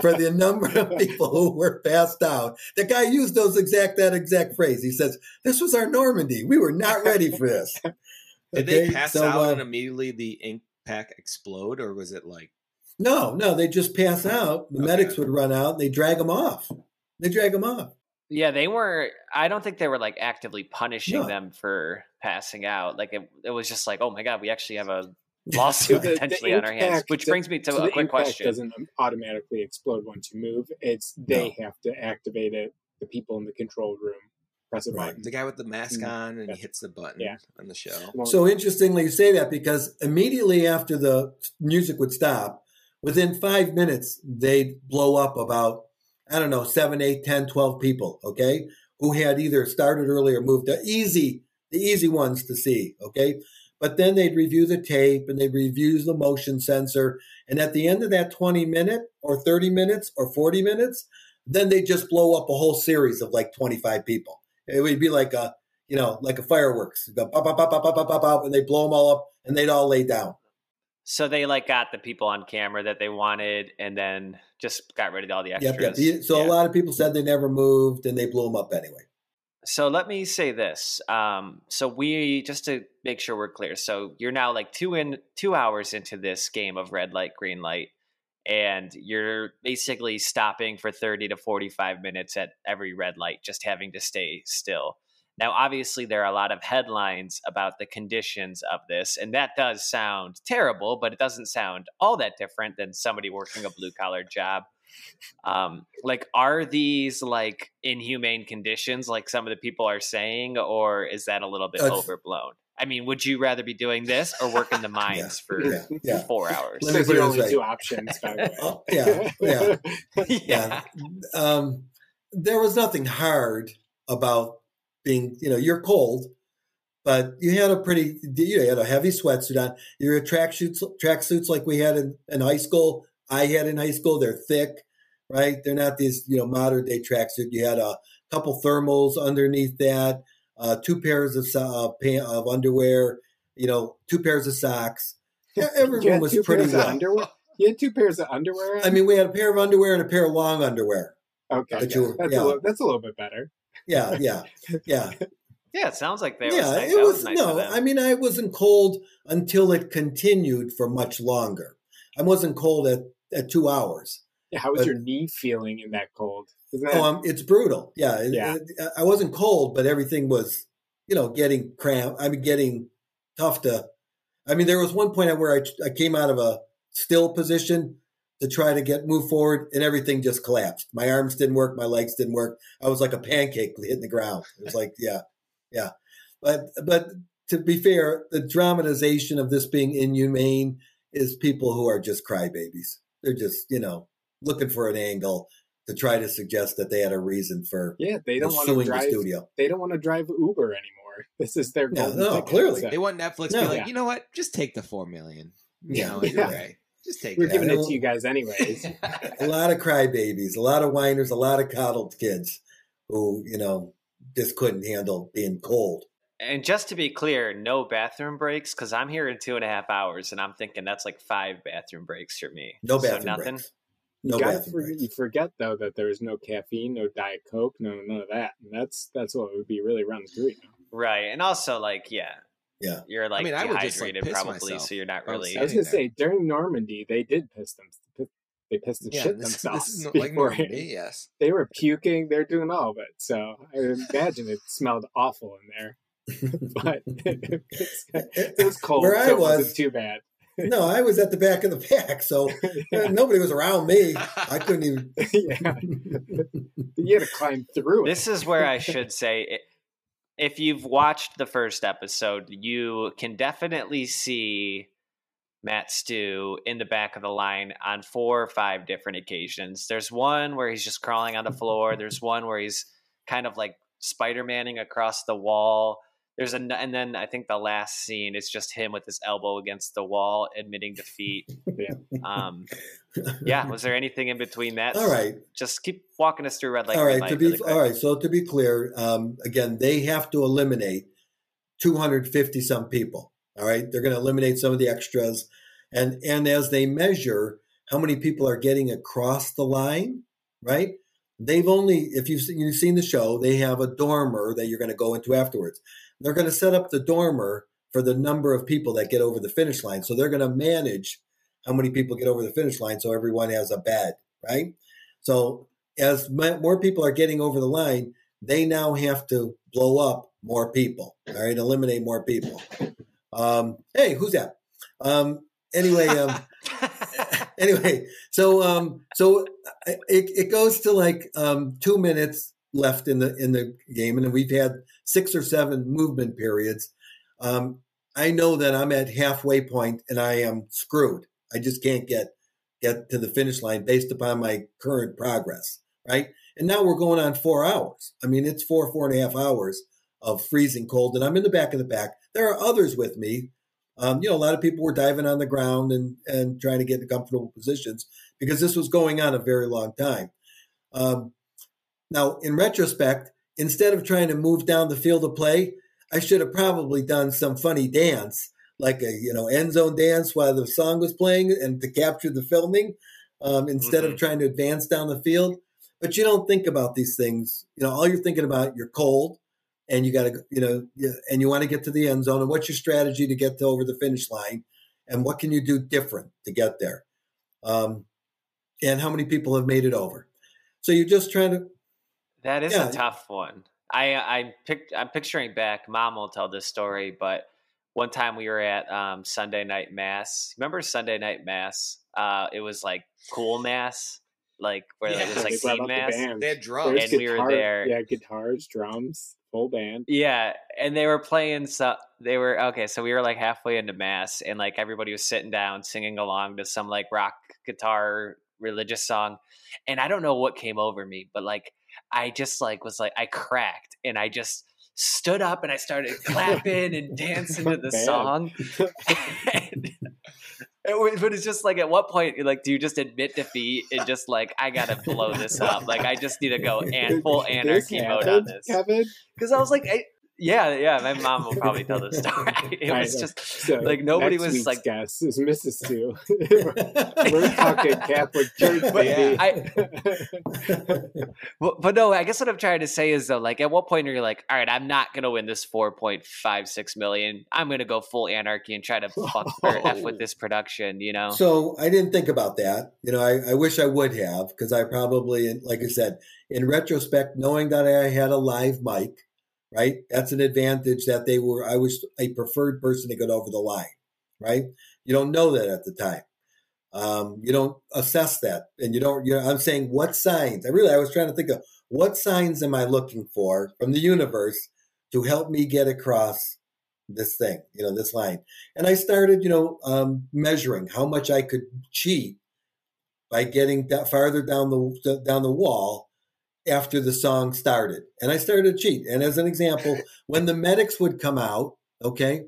for the number of people who were passed out. The guy used those exact that exact phrase. He says, "This was our Normandy. We were not ready for this." Did they pass so, out uh, and immediately the ink pack explode, or was it like No, no, they just pass out. The Okay. medics would run out. They drag them off. They drag them off. Yeah, they were. I don't think they were like actively punishing No. them for passing out. Like it, it was just like, oh my god, we actually have a So lawsuit the- the potentially on our hands. Which brings me to so a quick question. doesn't automatically explode once you move. It's they have to activate it. The people in the control room press a Right. button. the guy with the mask Mm. on and Yeah. he hits the button Yeah. on the show? So interestingly, you say that because immediately after the music would stop, within five minutes, they'd blow up about, I don't know, seven, eight, 10, 12 people, okay, who had either started early or moved. The easy, the easy ones to see, okay? But then they'd review the tape and they'd review the motion sensor. And at the end of that 20 minute or 30 minutes or 40 minutes, then they just blow up a whole series of like 25 people. It would be like a, you know, like a fireworks. Go pop, pop, pop, pop, pop, pop, pop, and they blow them all up and they'd all lay down. So they like got the people on camera that they wanted, and then just got rid of all the extras. Yep, yep. So yeah. a lot of people said they never moved, and they blew them up anyway. So let me say this. Um, so we just to make sure we're clear. So you're now like two in two hours into this game of red light, green light, and you're basically stopping for thirty to forty five minutes at every red light, just having to stay still. Now, obviously, there are a lot of headlines about the conditions of this, and that does sound terrible, but it doesn't sound all that different than somebody working a blue collar job um like are these like inhumane conditions like some of the people are saying or is that a little bit That's- overblown i mean would you rather be doing this or work in the mines for Yeah, yeah. four hours Let me put only this way. two options, by. Oh, yeah, yeah. yeah yeah. Um, there was nothing hard about being, you know, you're cold, but you had a pretty, you had a heavy sweatsuit on. Your track suits, track suits like we had in, in high school. I had in high school. They're thick, right? They're not these, you know, modern day tracksuit. You had a couple thermals underneath that, uh, two pairs of so- uh, pant, of underwear, you know, two pairs of socks. Yeah, You everyone had was two pretty pairs of well. underwear. You had two pairs of underwear. I mean, we had a pair of underwear and a pair of long underwear. okay, that you were- that's yeah. a little, that's a little bit better. Yeah, yeah, yeah. yeah it sounds like that yeah, was nice. it was, was nice no. I mean, I wasn't cold until it continued for much longer. I wasn't cold at, at two hours. How was But- your knee feeling in that cold? That, Oh, um, it's brutal. Yeah, it- Yeah. it- I wasn't cold, but everything was, you know, getting cramp. I mean, getting tough to. I mean, there was one point where I I came out of a still position to try to get move forward, and everything just collapsed. My arms didn't work, my legs didn't work. I was like a pancake hitting the ground. It was like, yeah, yeah. But but to be fair, the dramatization of this being inhumane is people who are just crybabies. They're just you know looking for an angle to try to suggest that they had a reason for yeah, they don't want to suing the drive. studio. They don't want to drive Uber anymore. This is their Yeah, golden no, clearly. So They want Netflix to No. be like, Yeah. you know what? Just take the four million. You Yeah. know, it's Yeah. okay. Just take we're it. giving it to you guys anyways. A lot of crybabies, a lot of whiners, a lot of coddled kids who you know just couldn't handle being cold. And just to be clear no bathroom breaks because i'm here in two and a half hours and i'm thinking that's like five bathroom breaks for me No So bathroom nothing breaks. No you, gotta for- you forget though that there's no caffeine, no diet coke, no none of that, and that's that's what would be really running through you. right and also like yeah Yeah. you're like I mean, I would just, like, dehydrated piss probably myself so you're not if I was really I was gonna there. say during Normandy they did piss them. They pissed and Yeah, shit this, themselves. this is not like. Normandy, yes. They were puking. They're doing all of it. So I imagine it smelled awful in there. But it was cold, Where I so it was- wasn't too bad. no, I was at the back of the pack, so uh, nobody was around me. I couldn't even. yeah, you had to climb through it. this is where I should say if you've watched the first episode, you can definitely see Matt Stu in the back of the line on four or five different occasions. There's one where he's just crawling on the floor. There's one where he's kind of like Spider Manning across the wall. There's an, and then I think the last scene is just him with his elbow against the wall, admitting defeat. Yeah. Um, yeah. Was there anything in between that? All right. Just keep walking us through red light. all right. To be really all right. So to be clear, um, again, they have to eliminate 250 some people. All right. They're going to eliminate some of the extras, and and as they measure how many people are getting across the line, right? They've only, if you've seen, you've seen the show, they have a dormer that you're going to go into afterwards. They're going to set up the dormer for the number of people that get over the finish line. So they're going to manage how many people get over the finish line so everyone has a bed, right? So as more people are getting over the line, they now have to blow up more people, all right, eliminate more people. Um, hey, who's that? Um, anyway, um, anyway, so um, so it, it goes to like um, two minutes left in the in the game, and we've had six or seven movement periods. Um, I know that I'm at halfway point, and I am screwed. I just can't get get to the finish line based upon my current progress, right? And now we're going on four hours. I mean, it's four four and a half hours of freezing cold, and I'm in the back of the pack. There are others with me. Um, you know, a lot of people were diving on the ground and and trying to get to comfortable positions because this was going on a very long time. Um, now, in retrospect, instead of trying to move down the field of play, I should have probably done some funny dance like a you know end zone dance while the song was playing and to capture the filming um, instead Mhm. of trying to advance down the field. But you don't think about these things. You know, all you're thinking about you're cold and you got to you know and you want to get to the end zone and what's your strategy to get to over the finish line and what can you do different to get there um, and how many people have made it over so you're just trying to That is Yeah. a tough one. I I picked I'm picturing back. Mom will tell this story, but one time we were at um, Sunday night mass. Remember Sunday night mass? Uh, it was like cool mass, like where Yeah, it was like brought teen out the mass. band. They had drums. There's and we were there. Yeah, guitars, drums, full band. Yeah, and they were playing so they were okay, so we were like halfway into mass and like everybody was sitting down singing along to some like rock guitar religious song. And I don't know what came over me, but like I just like was like I cracked and I just stood up and I started clapping and dancing to the Bad. song. and, it but it's just like at what point like do you just admit defeat and just like I gotta blow this up? Like I just need to go and full anarchy mode on this Kevin. because I was like, I, yeah, yeah. My mom will probably tell the story. It was just So like nobody next was week's like. guest is Mrs. Stu. We're talking Catholic Church, But, baby. I, but, but no, I guess what I'm trying to say is though, like, at what point are you like, all right, I'm not gonna win this 4.56 million. I'm gonna go full anarchy and try to fuck or f with oh. this production. You know? So I didn't think about that. You know, I, I wish I would have because I probably, like I said, in retrospect, knowing that I had a live mic, right? That's an advantage that they were. I was a preferred person to get over the line, right? You don't know that at the time. Um, you don't assess that, and you don't. You know, I'm saying what signs. I really, I was trying to think of what signs am I looking for from the universe to help me get across this thing, you know, this line. And I started, you know, um, measuring how much I could cheat by getting that farther down the down the wall after the song started. And I started to cheat. And as an example, when the medics would come out, okay,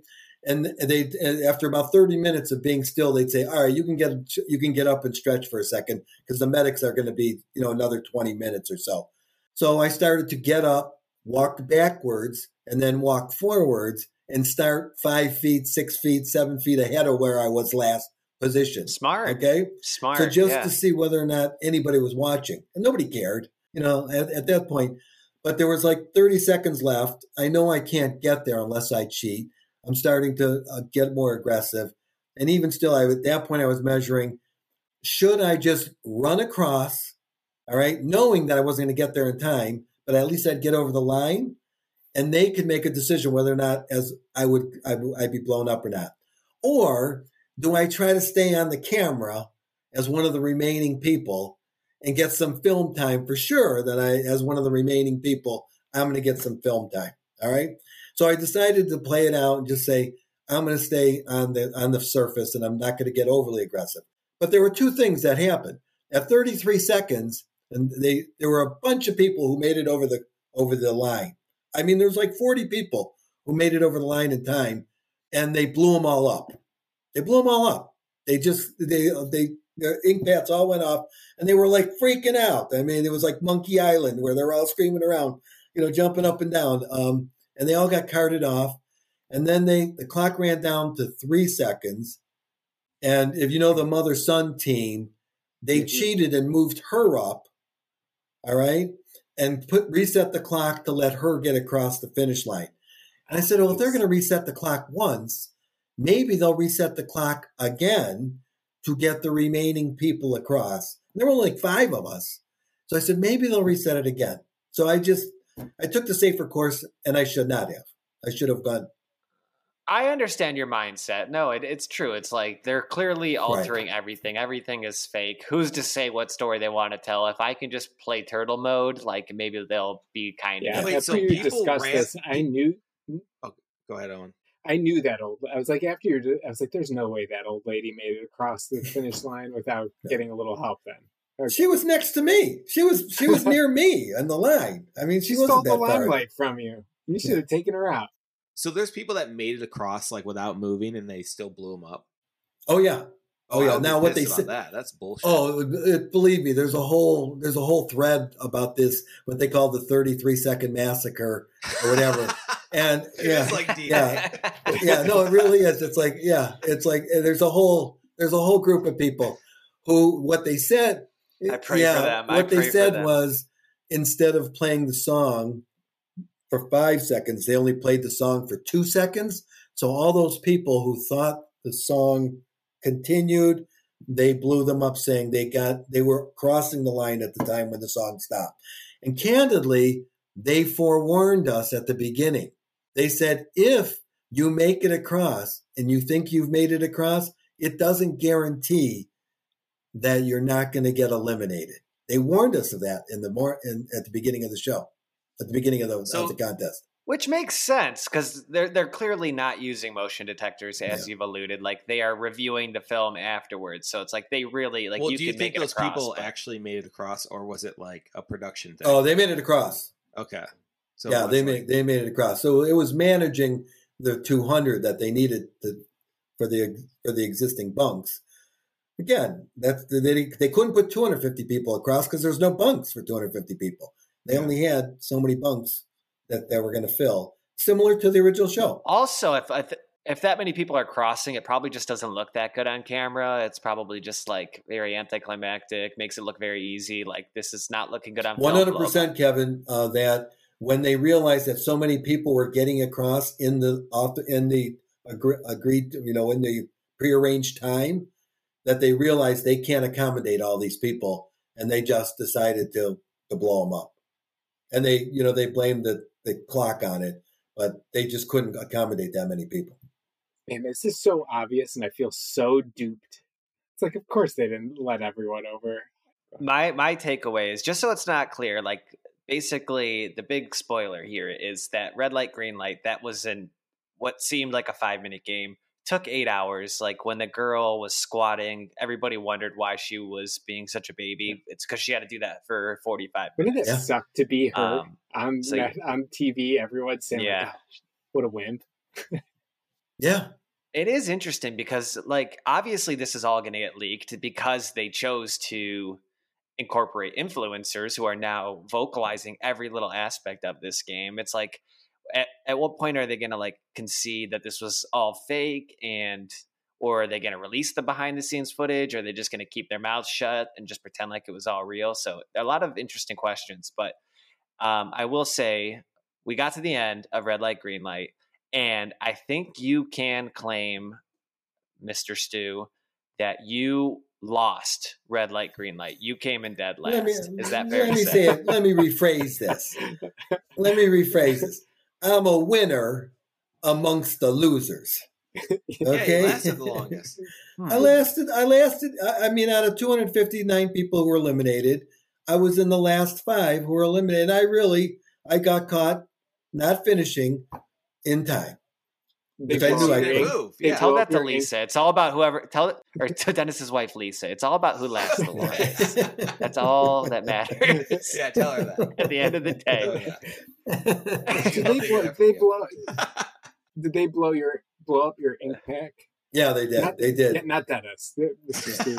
and they after about 30 minutes of being still, they'd say, "All right, you can get you can get up and stretch for a second because the medics are going to be, you know, another 20 minutes or so." So I started to get up, walk backwards, and then walk forwards and start five feet, six feet, seven feet ahead of where I was last position Smart. Okay. Smart. So just yeah. to see whether or not anybody was watching, and nobody cared, you know, at, at that point. But there was like 30 seconds left. I know I can't get there unless I cheat. I'm starting to uh, get more aggressive, and even still, I at that point I was measuring: should I just run across, all right, knowing that I wasn't going to get there in time, but at least I'd get over the line, and they could make a decision whether or not as I would I would- I'd be blown up or not, or do I try to stay on the camera as one of the remaining people and get some film time for sure that I, as one of the remaining people, I'm going to get some film time. All right. So I decided to play it out and just say, I'm going to stay on the, on the surface and I'm not going to get overly aggressive. But there were two things that happened at 33 seconds. And they, there were a bunch of people who made it over the, over the line. I mean, there was like 40 people who made it over the line in time and they blew them all up. They blew them all up. They just, they, they, their ink pads all went off and they were like freaking out. I mean, it was like Monkey Island where they're all screaming around, you know, jumping up and down. Um, and they all got carted off. And then they the clock ran down to three seconds. And if you know the mother son team, they Mhm. cheated and moved her up. All right. And put reset the clock to let her get across the finish line. And I said, well, if they're going to reset the clock once, maybe they'll reset the clock again to get the remaining people across. There were only like five of us. So I said, maybe they'll reset it again. So I just, I took the safer course and I should not have. I should have gone, I understand your mindset. No, it, it's true. It's like they're clearly altering everything. Everything is fake. Who's to say what story they want to tell? If I can just play turtle mode, like maybe they'll be kind Yeah, of. Wait, so people discussed ran- this, I knew Go ahead, Owen. I knew that old. I was like, after you, I was like, there's no way that old lady made it across the finish line without getting a little help. Then she was next to me. She was, she was near me on the line. I mean, she, she stole wasn't the that far. limelight from you. You should have taken her out. So there's people that made it across like without moving, and they still blew them up. Oh yeah. Oh I yeah. Now what they said. that that's bullshit. Oh, it, it- believe me, there's a whole there's a whole thread about this what they call the 33 second massacre or whatever. and yeah, like yeah, yeah. No, it really is. It's like yeah, it's like eh, there's a whole there's a whole group of people who what they said. I pray for yeah, them. I What they said was instead of playing the song for five seconds, they only played the song for two seconds. So all those people who thought the song continued, they blew them up, saying they got they were crossing the line at the time when the song stopped. And candidly, they forewarned us at the beginning. They said if you make it across and you think you've made it across, it doesn't guarantee that you're not going to get eliminated. They warned us of that in the more in, at the beginning of the show, at the beginning of the, So- of the contest. Which makes sense because they're they're clearly not using motion detectors, as you've alluded. Like they are reviewing the film afterwards, so it's like they really like. well, you do you can think those across, people but- actually made it across, or was it like a production thing? Oh, they made it across. okay. So yeah, they like- made they made it across. So it was managing the 200 that they needed to, for the for the existing bunks. Again, that's they they couldn't put 250 people across because there's no bunks for 250 people. They Yeah. only had so many bunks that they were going to fill, similar to the original show. Also, if I th- if that many people are crossing, it probably just doesn't look that good on camera. It's probably just like very anticlimactic, makes it look very easy. Like this is not looking good on. One hundred percent, Kevin. Uh, that when they realized that so many people were getting across in the off in the agree, agreed, you know, in the prearranged time, that they realized they can't accommodate all these people, and they just decided to to blow them up. And they, you know, they blamed the the clock on it, but they just couldn't accommodate that many people. Man, this is so obvious, and I feel so duped. It's like, of course they didn't let everyone over. my my takeaway is just so it's not clear like basically the big spoiler here is that red light green light that was in what seemed like a five minute game took eight hours like when the girl was squatting everybody wondered why she was being such a baby it's because she had to do that for 45 Wouldn't it Yeah. suck to be her Um, on so- net- on TV? Everyone saying, like, Yeah. What a wimp." Yeah, It is interesting because, like, obviously, this is all going to get leaked because they chose to incorporate influencers who are now vocalizing every little aspect of this game. It's like, at, at what point are they going to like concede that this was all fake and or are they going to release the behind the scenes footage or are they just going to keep their mouths shut and just pretend like it was all real so a lot of interesting questions but um, i will say we got to the end of red light green light and i think you can claim mr Stu that you lost red light green light you came in dead last Let me, is that fair let to me say? say it. Let me rephrase this. let me rephrase this. I'm a winner amongst the losers. Yeah, Okay. you lasted the longest. I hmm. lasted. I lasted. I I mean, out of 259 people who were eliminated, I was in the last five who were eliminated. I really, I got caught not finishing in time. They If I blow knew I your Good could. ink- move. they Yeah. Tell that up to Lisa. It's all about whoever. Tell it or to Dennis's wife Lisa. It's all about who lasts the longest. That's all that matters. Yeah, tell her that. At the end of the Oh, day, yeah. Did they blow? that They blow. Did they blow your blow up your ink pack? Yeah, they did. Not- They did. Yeah, not Dennis. This is Steve.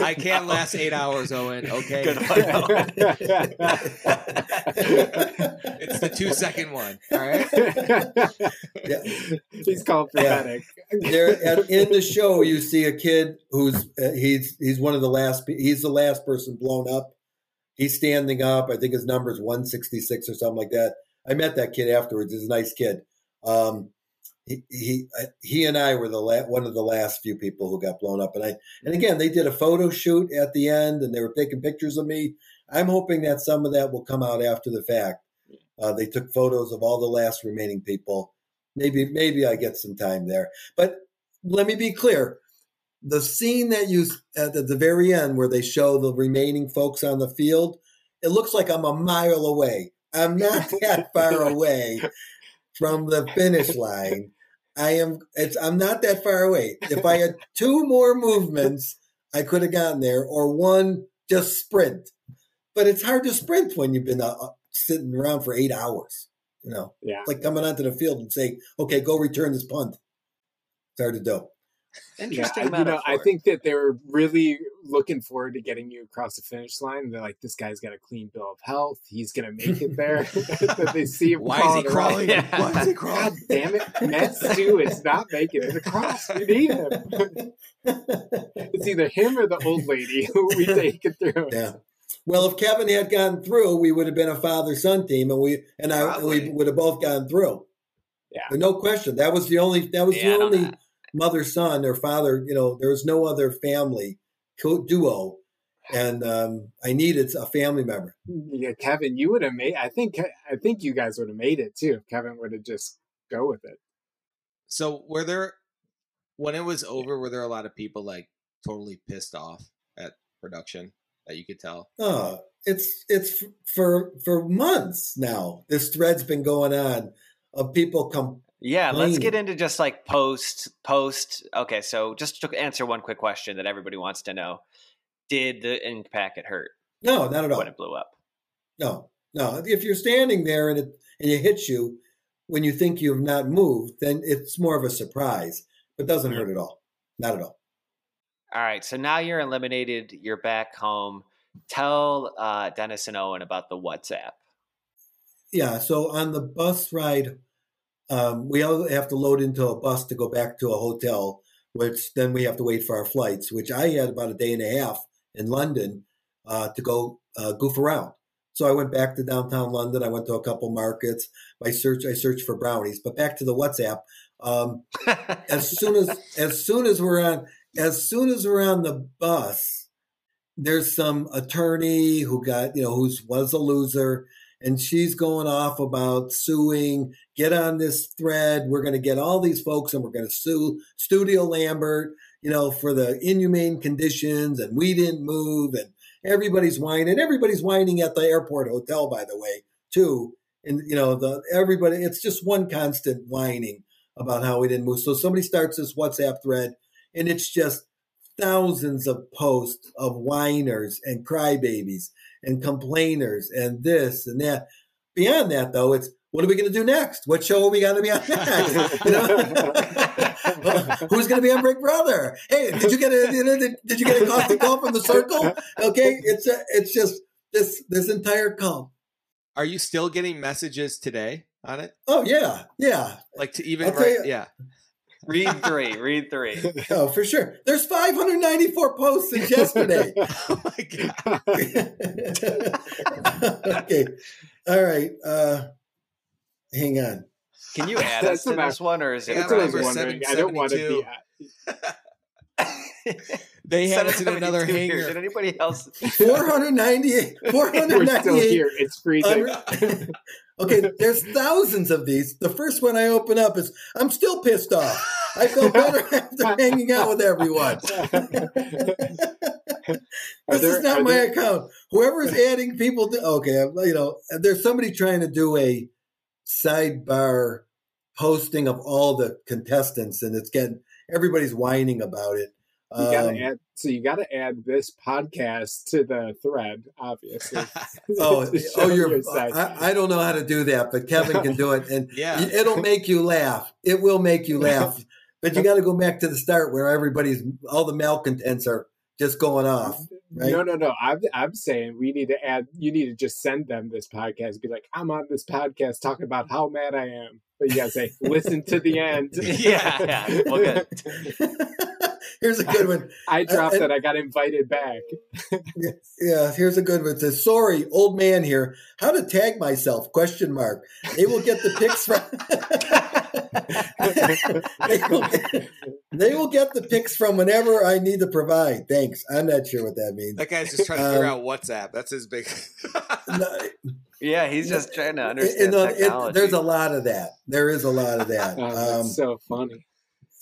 I can't last eight hours, Owen. Okay. Good it's the two second one. All right. Yeah. He's called Yeah. there in the show you see a kid who's uh, he's he's one of the last he's the last person blown up he's standing up i think his number is 166 or something like that i met that kid afterwards. He's a nice kid. Um he he, I- he and i were the la- one of the last few people who got blown up. And i and again they did a photo shoot at the end and they were taking pictures of me. I'm hoping that some of that will come out after the fact. Uh, they took photos of all the last remaining people. Maybe maybe I get some time there. But let me be clear: the scene that you at the very end where they show the remaining folks on the field, it looks like I'm a mile away. I'm not that far away from the finish line. I am. It's. I'm not that far away. If I had two more movements, I could have gotten there, or one just sprint. But it's hard to sprint when you've been uh, uh, sitting around for eight hours. You know Yeah. it's like coming onto the field and saying, "Okay, go return this punt." It's hard to do. Interesting yeah, you know, I think that they're really looking forward to getting you across the finish line. They're like, this guy's got a clean bill of health. He's gonna make it there. that they see him Why is he crawling Yeah. Why is he crawling? God damn it, Matt Stu is not making it across. We need him. it's either him or the old lady who we take it through. Yeah. Well, if Kevin had gone through, we would have been a father son team, and we and I and we would have both gone through. Yeah. no question. That was the only. That was Yeah, the only. Mother son or father. You know, there was no other family duo, and um, I needed a family member. Yeah, Kevin, you would have made. I think. I think you guys would have made it too. if Kevin would have just go with it. So were there when it was over? Were there a lot of people like totally pissed off at production that you could tell? Oh, it's it's for for months now. This thread's been going on of people come. Yeah, let's get into just like post post. Okay, so just to answer one quick question that everybody wants to know: Did the ink packet hurt No, not at all. when it blew up? No, no. If you're standing there and it and it hits you when you think you've not moved, then it's more of a surprise. But doesn't hurt at all. Not at all. All right, so now you're eliminated. You're back home. Tell uh, Dennis and Owen about the WhatsApp. Yeah. So on the bus ride, um, we all have to load into a bus to go back to a hotel, which then we have to wait for our flights. Which I had about a day and a half in London uh, to go uh, goof around. So I went back to downtown London. I went to a couple markets. I searched. I searched for brownies. But back to the WhatsApp. Um, as soon as as soon as we're on as soon as we're on the bus, there's some attorney who got you know who's was a loser, and she's going off about suing. Get on this thread. We're going to get all these folks, and we're going to sue Studio Lambert, you know, for the inhumane conditions, and we didn't move, and everybody's whining. Everybody's whining at the airport hotel, by the way, too. And you know, the everybody. It's just one constant whining about how we didn't move. So somebody starts this WhatsApp thread, and it's just thousands of posts of whiners and crybabies and complainers and this and that. Beyond that, though, it's what are we going to do next? What show are we going to be on next? You know? Who's going to be on Big Brother? Hey, did you get a did, did you get a coffee call from the circle? Okay, it's a, it's just this this entire call. Are you still getting messages today on it? Oh yeah, yeah. Like to even write? you- Yeah. Read three. Read three. Oh, for sure. There's 594 posts since yesterday. oh my god. okay. All right. Uh hang on. Can you add That's us to about- this one, or is it? That's what I was number wondering. I don't want to be. 772. They had us in another 772 here. hangar. Did anybody else? 498. 498. We're still 498 here. It's freezing. un- Okay, there's thousands of these. The first one I open up is I'm still pissed off. I feel better after hanging out with everyone. This there- is not my there- account. Whoever's adding people to okay, you know, there's somebody trying to do a sidebar posting of all the contestants, and it's getting everybody's whining about it. You gotta Um, add. So you gotta add this podcast to the thread, obviously. oh, oh, you're. your. I, I don't know how to do that, but Kevin can do it, and Yeah. it'll make you laugh. It will make you laugh. But you got to go back to the start where everybody's all the malcontents are just going off. right? No, no, no. I'm I'm saying we need to add. You need to just send them this podcast. Be like, I'm on this podcast talking about how mad I am. But you gotta say, listen to the end. Yeah, yeah. Well, good. Here's a good one. I dropped Uh, that. I got invited back. Yeah, here's a good one. It says, "Sorry, old man here. How to tag myself? Question mark. They will get the pics from. they, will get, they will get the pics from whenever I need to provide. Thanks. I'm not sure what that means. That guy's just trying to figure Um, out WhatsApp. That's his big. No, Yeah, he's just trying to understand it- it- technology. there's a lot of that. There is a lot of that. Oh, Um, so funny.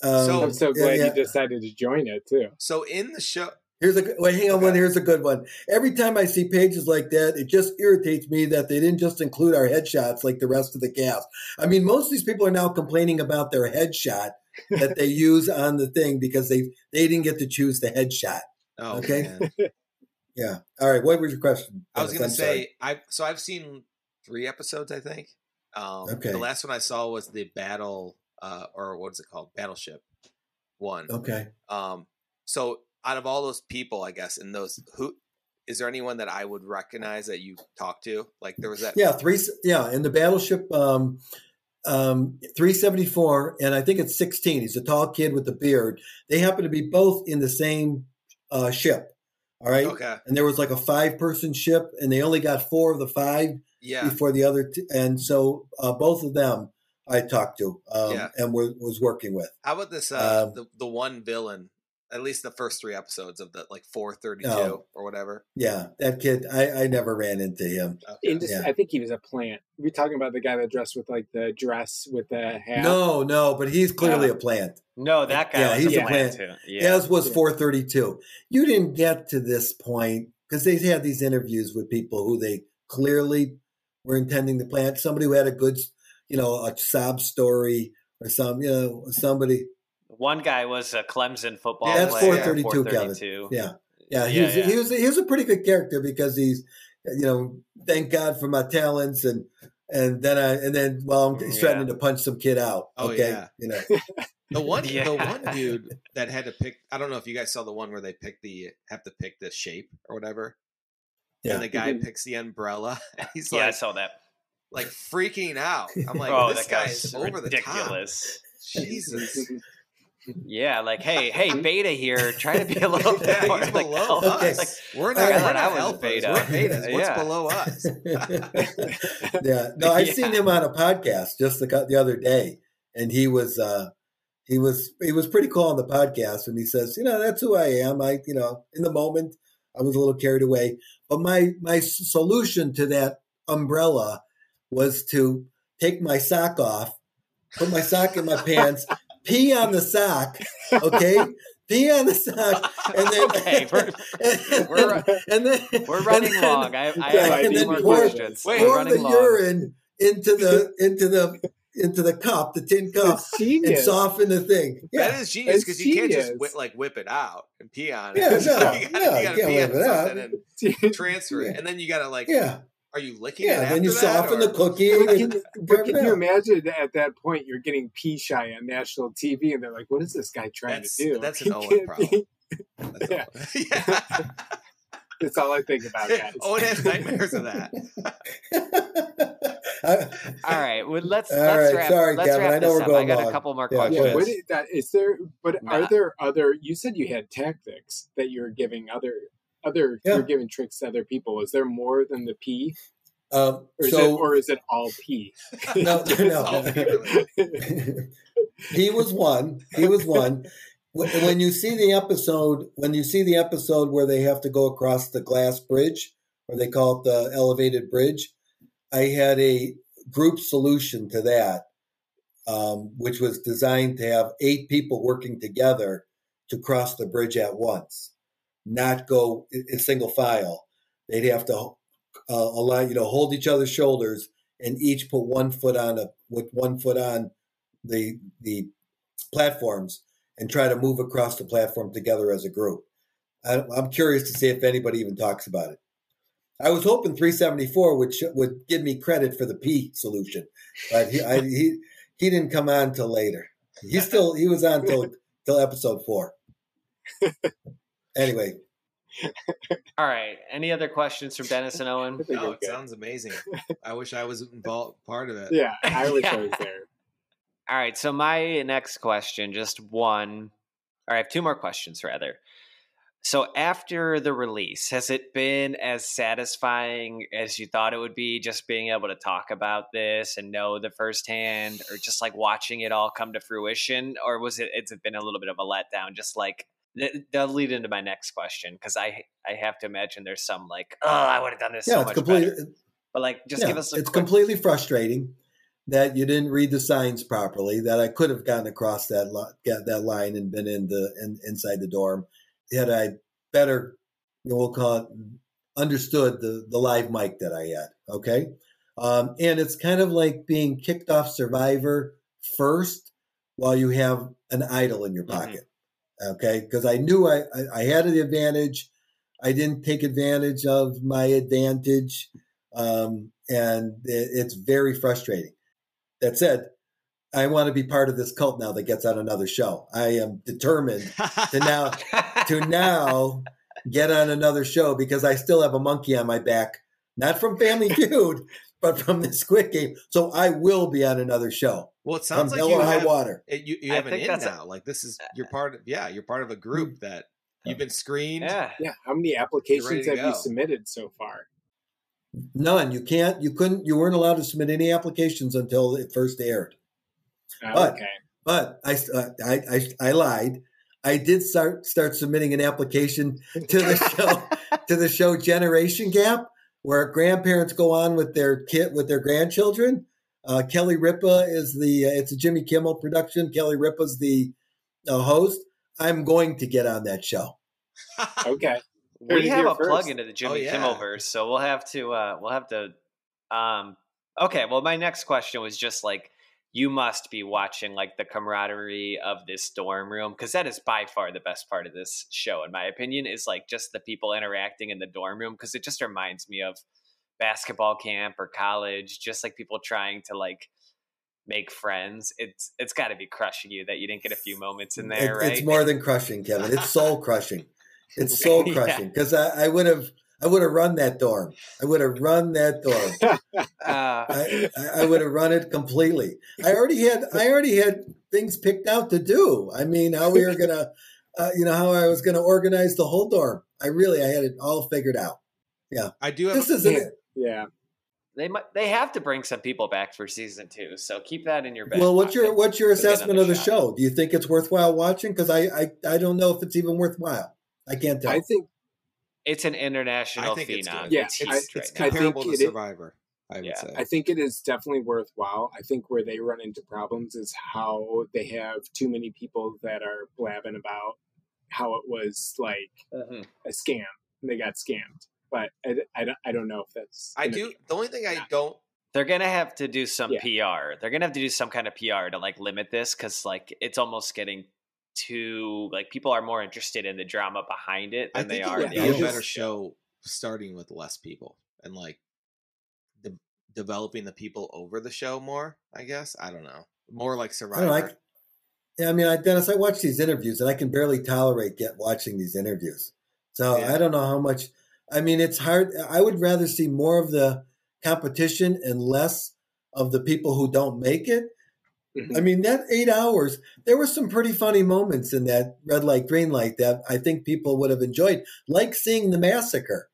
Um, So- I'm so glad yeah. you decided to join it too. so in the show, Here's a good- wait. Hang on one. Here's a good one. Every time I see pages like that, it just irritates me that they didn't just include our headshots like the rest of the cast. I mean, most of these people are now complaining about their headshot that they use on the thing because they they didn't get to choose the headshot. oh Okay. man. Yeah. All right. What was your question? I was gonna say I so I've seen three episodes. I think. Um, Okay. The last one I saw was the battle, uh, or what's it called? Battleship, one. Okay. Um, so out of all those people, I guess in those who is there anyone that I would recognize that you talked to? Like there was that. Yeah, three. Yeah, in the battleship, um, um, three seventy four, and I think it's sixteen. He's a tall kid with a beard. They happen to be both in the same uh, ship. All right. Okay. And there was like a five person ship, and they only got four of the five Yeah. before the other. T- and so uh, both of them I talked to um, Yeah. and was, was working with. How about this? Uh, Um, the the one villain. At least the first three episodes of the like four thirty two Oh. or whatever. Yeah, that kid. I, I never ran into him. Okay. And just, Yeah. I think he was a plant. We're talking about the guy that dressed with like the dress with the hat. No, no, but he's clearly a plant. No, that guy Yeah, was he's a a plant plant. too. Yeah. As was Yeah. 432. You didn't get to this point because they had these interviews with people who they clearly were intending to plant. Somebody who had a good, you know, a sob story or some, you know, somebody. One guy was a Clemson football Yeah, That's player. 432, Kevin. 432. Yeah, yeah. He Yeah, was yeah. he was he was a pretty good character because he's, you know, thank God for my talents and and then I and then well I'm Mm, threatening to punch some kid out. Oh, Okay, yeah. you know. The one, the one dude that had to pick. I don't know if you guys saw the one where they pick the have to pick the shape or whatever. Yeah. And the guy Mhm. picks the umbrella. He's Yeah, I saw that. Like freaking out. I'm like, oh, this that guy guy's is over the top. ridiculous. Jesus. Yeah, like, hey, hey, Beta here, try to be a little bit Yeah, more like, below Okay. us. like, we're not, I we're thought not alphas. beta. We're betas. What's Yeah. below us? yeah, no, I've Yeah. seen him on a podcast just the, the other day, and he was uh, he was he was pretty cool on the podcast, and he says, you know, that's who I am. I, you know, in the moment, I was a little carried away, but my my solution to that umbrella was to take my sock off, put my sock in my pants, pee on the sock, okay. Pee on the sock, and then Okay, we're- and, we're- and then We're running and then- long. I, I Yeah, have a and few then more pour- questions. wait, pour the long. urine into the into the into the cup, the tin cup, and soften the thing. That Yeah, is genius because you can't just whip, like whip it out and pee on it. Yeah, no, you gotta, no, you you gotta can't pee on it out. and transfer it, Yeah. and then you gotta like, yeah, are you licking it? yeah. Then you soften or- the cookie. But and can, you but can you imagine at that point you're getting pee shy on national TV and they're like, "What is this guy trying That's- to do?" that's an Owen can't problem. That's Yeah. all. yeah. That's all I think about, guys. Owen has nightmares of that. All right, well, let's All let's right, wrap. sorry, let's Kevin, wrap I know this we're up. I going got a couple more Yeah, questions. go Yeah, what is that? Is there? But Nah. are there other? You said you had tactics that you're giving other other. Yeah. You're giving tricks to other people. Is there more than the P? um, or is so it, or is it all P? no, no. he was one. He was one. When when you see the episode, when you see the episode where they have to go across the glass bridge, or they call it the elevated bridge, I had a group solution to that, um, which was designed to have eight people working together to cross the bridge at once, not go in in single file. They'd have to uh, allow you know hold each other's shoulders and each put one foot on a with one foot on the the platforms and try to move across the platform together as a group. I, I'm curious to see if anybody even talks about it. I was hoping 374 would would give me credit for the P solution, but he I, he he didn't come on till later. He still he was on till till episode four. Anyway, All right. Any other questions from Dennis and Owen? I think No, it good. sounds amazing. I wish I was involved part of it. Yeah, I wish I was there. All right. So my next question, just one. Or I have two more questions rather. So after the release, has it been as satisfying as you thought it would be? Just being able to talk about this and know the firsthand, or just like watching it all come to fruition, or was it? It's been a little bit of a letdown. Just like th- that'll lead into my next question because I I have to imagine there's some like oh I would have done this yeah, so it's much completely better. But like just yeah, give us it's quick, completely frustrating that you didn't read the signs properly. That I could have gotten across that li- get that line and been in the in, inside the dorm. Had I better, you know, we'll call it, understood the the live mic that I had. Okay, um, and it's kind of like being kicked off Survivor first while you have an idol in your Mhm. pocket. Okay, because I knew I, I I had the advantage. I didn't take advantage of my advantage um, and it, it's very frustrating. That said, I want to be part of this cult now that gets on another show. I am determined to now to now get on another show because I still have a monkey on my back, not from Family Feud, but from the Squid Game. So I will be on another show. Well, it From sounds like you high have, water. it- you, you have an think in that's a- now. like this is you're part of yeah, you're part of a group that you've been screened. yeah. Yeah. How many applications to have you submitted so far? None. You can't. You couldn't. You weren't allowed to submit any applications until it first aired. Oh, But- okay. But I, uh, I, I, I lied. I did start start submitting an application to the show to the show Generation Gap, where grandparents go on with their kid with their grandchildren. Uh, Kelly Ripa is the. Uh, it's a Jimmy Kimmel production. Kelly Ripa's the uh, host. I'm going to get on that show. Okay. Heard we have here a plug into the Jimmy Oh, yeah. Kimmelverse, so we'll have to uh we'll have to um okay, well my next question was just like you must be watching like the camaraderie of this dorm room because that is by far the best part of this show in my opinion is like just the people interacting in the dorm room because it just reminds me of basketball camp or college just like people trying to like make friends it's it's got to be crushing you that you didn't get a few moments in there It- right It's more than crushing, Kevin. It's soul crushing. It's soul crushing because I, I would have. I would have run that dorm. I would have run that dorm. uh, I, I- I would have run it completely. I already had I already had things picked out to do. I mean, how we were gonna, uh, you know, how I was gonna organize the whole dorm. I really I had it all figured out. Yeah, I do have This isn't Yeah. It. Yeah. They might they have to bring some people back for season two, so keep that in your back. Well, what's your what's your assessment of the shot. show? Do you think it's worthwhile watching? Because I, I I don't know if it's even worthwhile. I can't tell. I think It's an international I think phenom. good. Yeah, it's I- it's right I think comparable to it is- Survivor. I would Yeah. say. I think it is definitely worthwhile. I think where they run into problems is how they have too many people that are blabbing about how it was like Mhm. a scam. and They got scammed, but I, I, don't- I don't know if that's. I do. be- The only thing I don't They're gonna have to do some Yeah. PR. They're gonna have to do some kind of PR to like limit this because like it's almost getting too like people are more interested in the drama behind it I than they think it are would be a better show starting with less people and like de- developing the people over the show more. I guess I don't know. More like I Survivor. don't know. I, yeah, I mean, I, Dennis, I watch these interviews and I can barely tolerate get watching these interviews. So Yeah. I don't know how much. I mean, it's hard. I would rather see more of the competition and less of the people who don't make it. Mhm. I mean, that eight hours, there were some pretty funny moments in that red light, green light that I think people would have enjoyed, like seeing the massacre,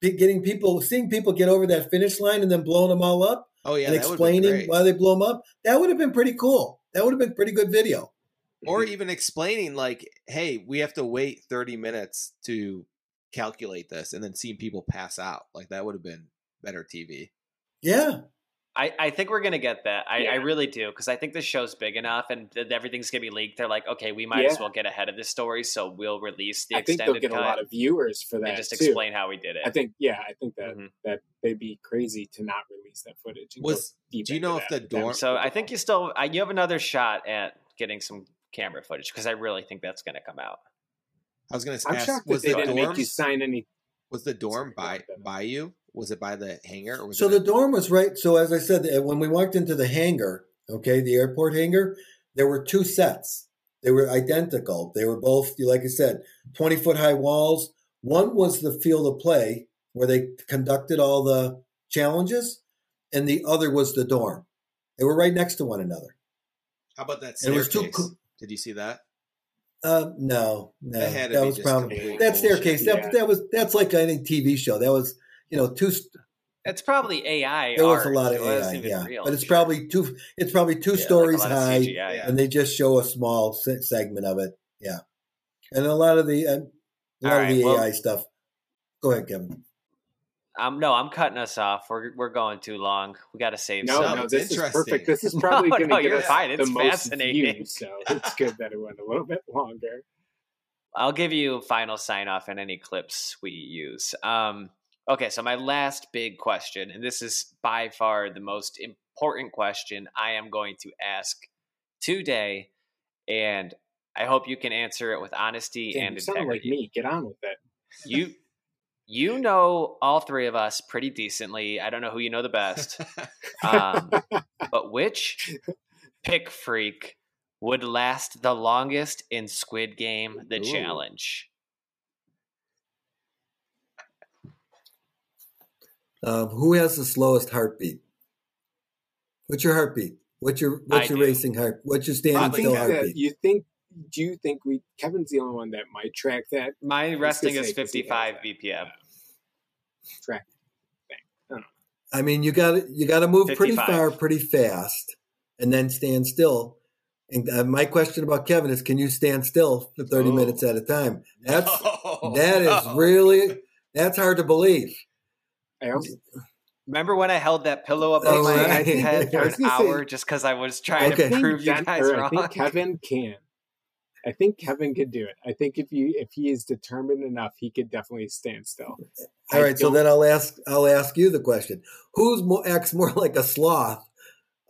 getting people, seeing people get over that finish line and then blowing them all up oh yeah, and that would be explaining why they blow them up. That would have been pretty cool. That would have been pretty good video. or even explaining like, hey, we have to wait thirty minutes to calculate this, and then seeing people pass out. Like that would have been better TV. Yeah. I, I think we're gonna get that. I, I really do because I think the show's big enough and th- everything's gonna be leaked. They're like, okay, we might as well get ahead of this story, so we'll release the I think they'll extended get a lot of viewers for that and just too. explain how we did it. I think, yeah, I think that Mhm. that they'd be crazy to not release that footage. and Was do you know if that, the but that dorm- So I think you still I, you have another shot at getting some camera footage because I really think that's going to come out. I was gonna I'm ask, shocked that was they the didn't dorm make you sign any. was the dorm by by you? Was it by the hangar? Or was So the dorm was right. So as I said, uh, when we walked into the hangar, okay, the airport hangar, there were two sets. They were identical. They were both, like I said, 20 foot high walls. One was the field of play where they conducted all the challenges, and the other was the dorm. They were right next to one another. how about that And it was too Did you see that? Uh, no, no, That that was probably that staircase. That Yeah. that was that's like any TV show. That was you know two. That's probably AI. There was a lot of AI, yeah, real. but it's probably two. It's probably two Yeah, stories of high. CGI, Yeah. and they just show a small se- segment of it. Yeah, and a lot of the uh, a lot All of right, the well- AI stuff. Go ahead, Kevin. Um, no, I'm cutting us off. We're we're going too long. We got to save No, some. no, this is perfect. This is probably No, going no, to get you're us fine. the It's most fascinating. views, so it's good that it went a little bit longer. I'll give you final sign off and any clips we use. Um, okay, so my last big question, and this is by far the most important question I am going to ask today, and I hope you can answer it with honesty Damn, and you sound like me. Get on with it. You you know all three of us pretty decently. I don't know who you know the best, um, but which pick freak would last the longest in Squid Game: The Ooh. Challenge? Um, who has the slowest heartbeat? What's your heartbeat? What's your what's I your do. racing heart? What's your standing I Probably still think Kevin. that heartbeat? you think. Do you think we? Kevin's the only one that might track that. My gonna resting say, is 'cause he has 55. BPM. Track. I mean, you got to you got to move pretty far, pretty fast, and then stand still. And uh, my question about Kevin is, can you stand still for thirty Oh. minutes at a time? That's No, that is no. really that's hard to believe. I Remember when I held that pillow above Oh, my right. head for an gonna say- hour just because I was trying Okay. to prove you guys or I wrong? think Kevin can. I think Kevin could do it. I think if you if he is determined enough, he could definitely stand still. I All right, so don't- then I'll ask I'll ask you the question: Who's more acts more like a sloth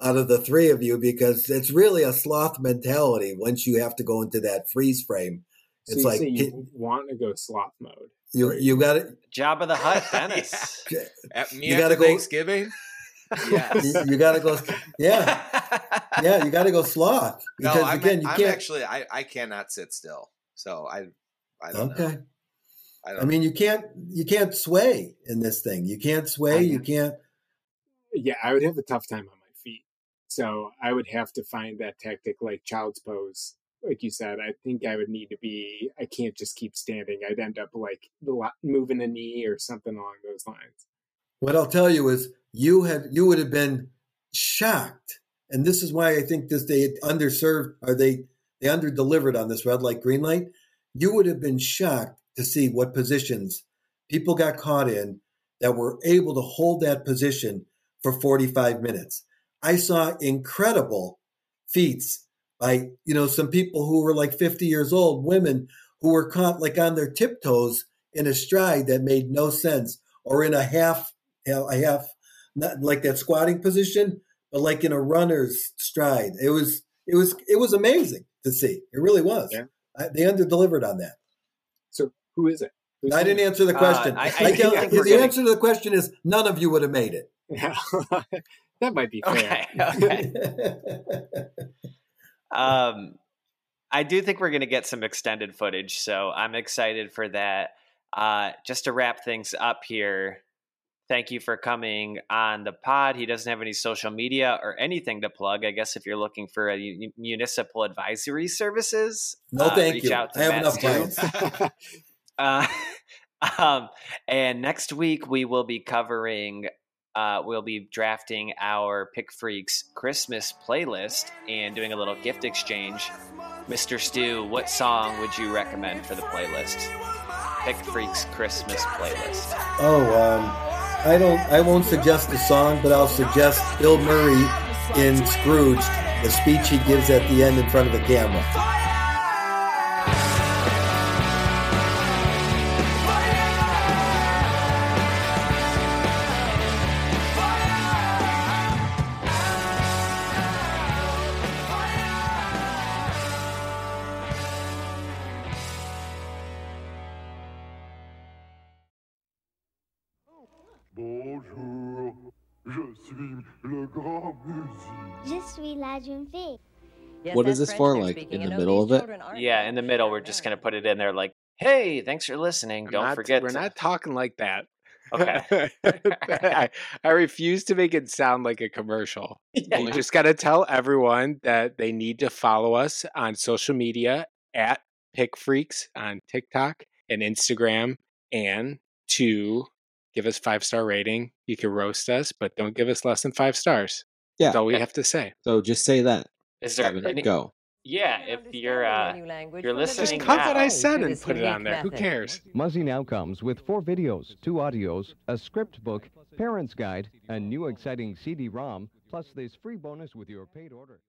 out of the three of you? Because it's really a sloth mentality once you have to go into that freeze frame. So It's you like say you can- want to go sloth mode. you you got it. Jabba the Hutt, Dennis. At me You after gotta go- Thanksgiving. Yes. You, you got to go. Yeah, yeah, you got to go sloth no, because I'm, again, you I'm can't. actually I, I cannot sit still. So I I don't okay. know. I, don't I mean, you can't you can't sway in this thing. You can't sway. I You can't. Yeah, I would have a tough time on my feet. So I would have to find that tactic like child's pose. Like you said, I think I would need to be. I can't just keep standing. I'd end up like moving a knee or something along those lines. What I'll tell you is, you had you would have been shocked, and this is why I think this they underserved or they they underdelivered on this red light green light. You would have been shocked to see what positions people got caught in that were able to hold that position for 45 minutes. I saw incredible feats by you know some people who were like 50 years old, women who were caught like on their tiptoes in a stride that made no sense, or in a half a half not like that squatting position, but like in a runner's stride. It was it was it was amazing to see. It really was. Yeah. I, they underdelivered on that. So who is it? Who's I didn't it? answer the Uh, question. I- I I tell- we're the gonna- answer to the question is none of you would have made it. Yeah, that might be fair. Okay, okay. Um, I do think we're going to get some extended footage, so I'm excited for that. Uh, just to wrap things up here, thank you for coming on the pod. He doesn't have any social media or anything to plug. I guess if you're looking for a u- municipal advisory services, No, uh, thank reach you. out to I have Matt enough Stu. clients. Uh, um, and next week we will be covering. Uh, we'll be drafting our Pick Freaks Christmas playlist and doing a little gift exchange. Mr. Stu, what song would you recommend for the playlist? Pick Freaks Christmas playlist. Oh, um, I don't. I won't suggest a song, but I'll suggest Bill Murray in Scrooge, the speech he gives at the end in front of the camera. Je suis la jeune fille. What is this for, like, in the middle of it? Yeah, in the middle, we're just going to put it in there like, hey, thanks for listening. I'm Don't not- forget. We're to- not talking like that. Okay. I, I refuse to make it sound like a commercial. Yeah, You you- just got to tell everyone that they need to follow us on social media at Pick Freaks on TikTok and Instagram, and to give us five star rating. You can roast us, but don't give us less than five stars. Yeah. That's all we have to say. So just say that. Is there Kevin, any, go. Yeah, if you're uh, you're listening Just cut what I said and put it on there. Who cares? Muzzy now comes with four videos, two audios, a script book, parent's guide, a new exciting CD-ROM, plus this free bonus with your paid order.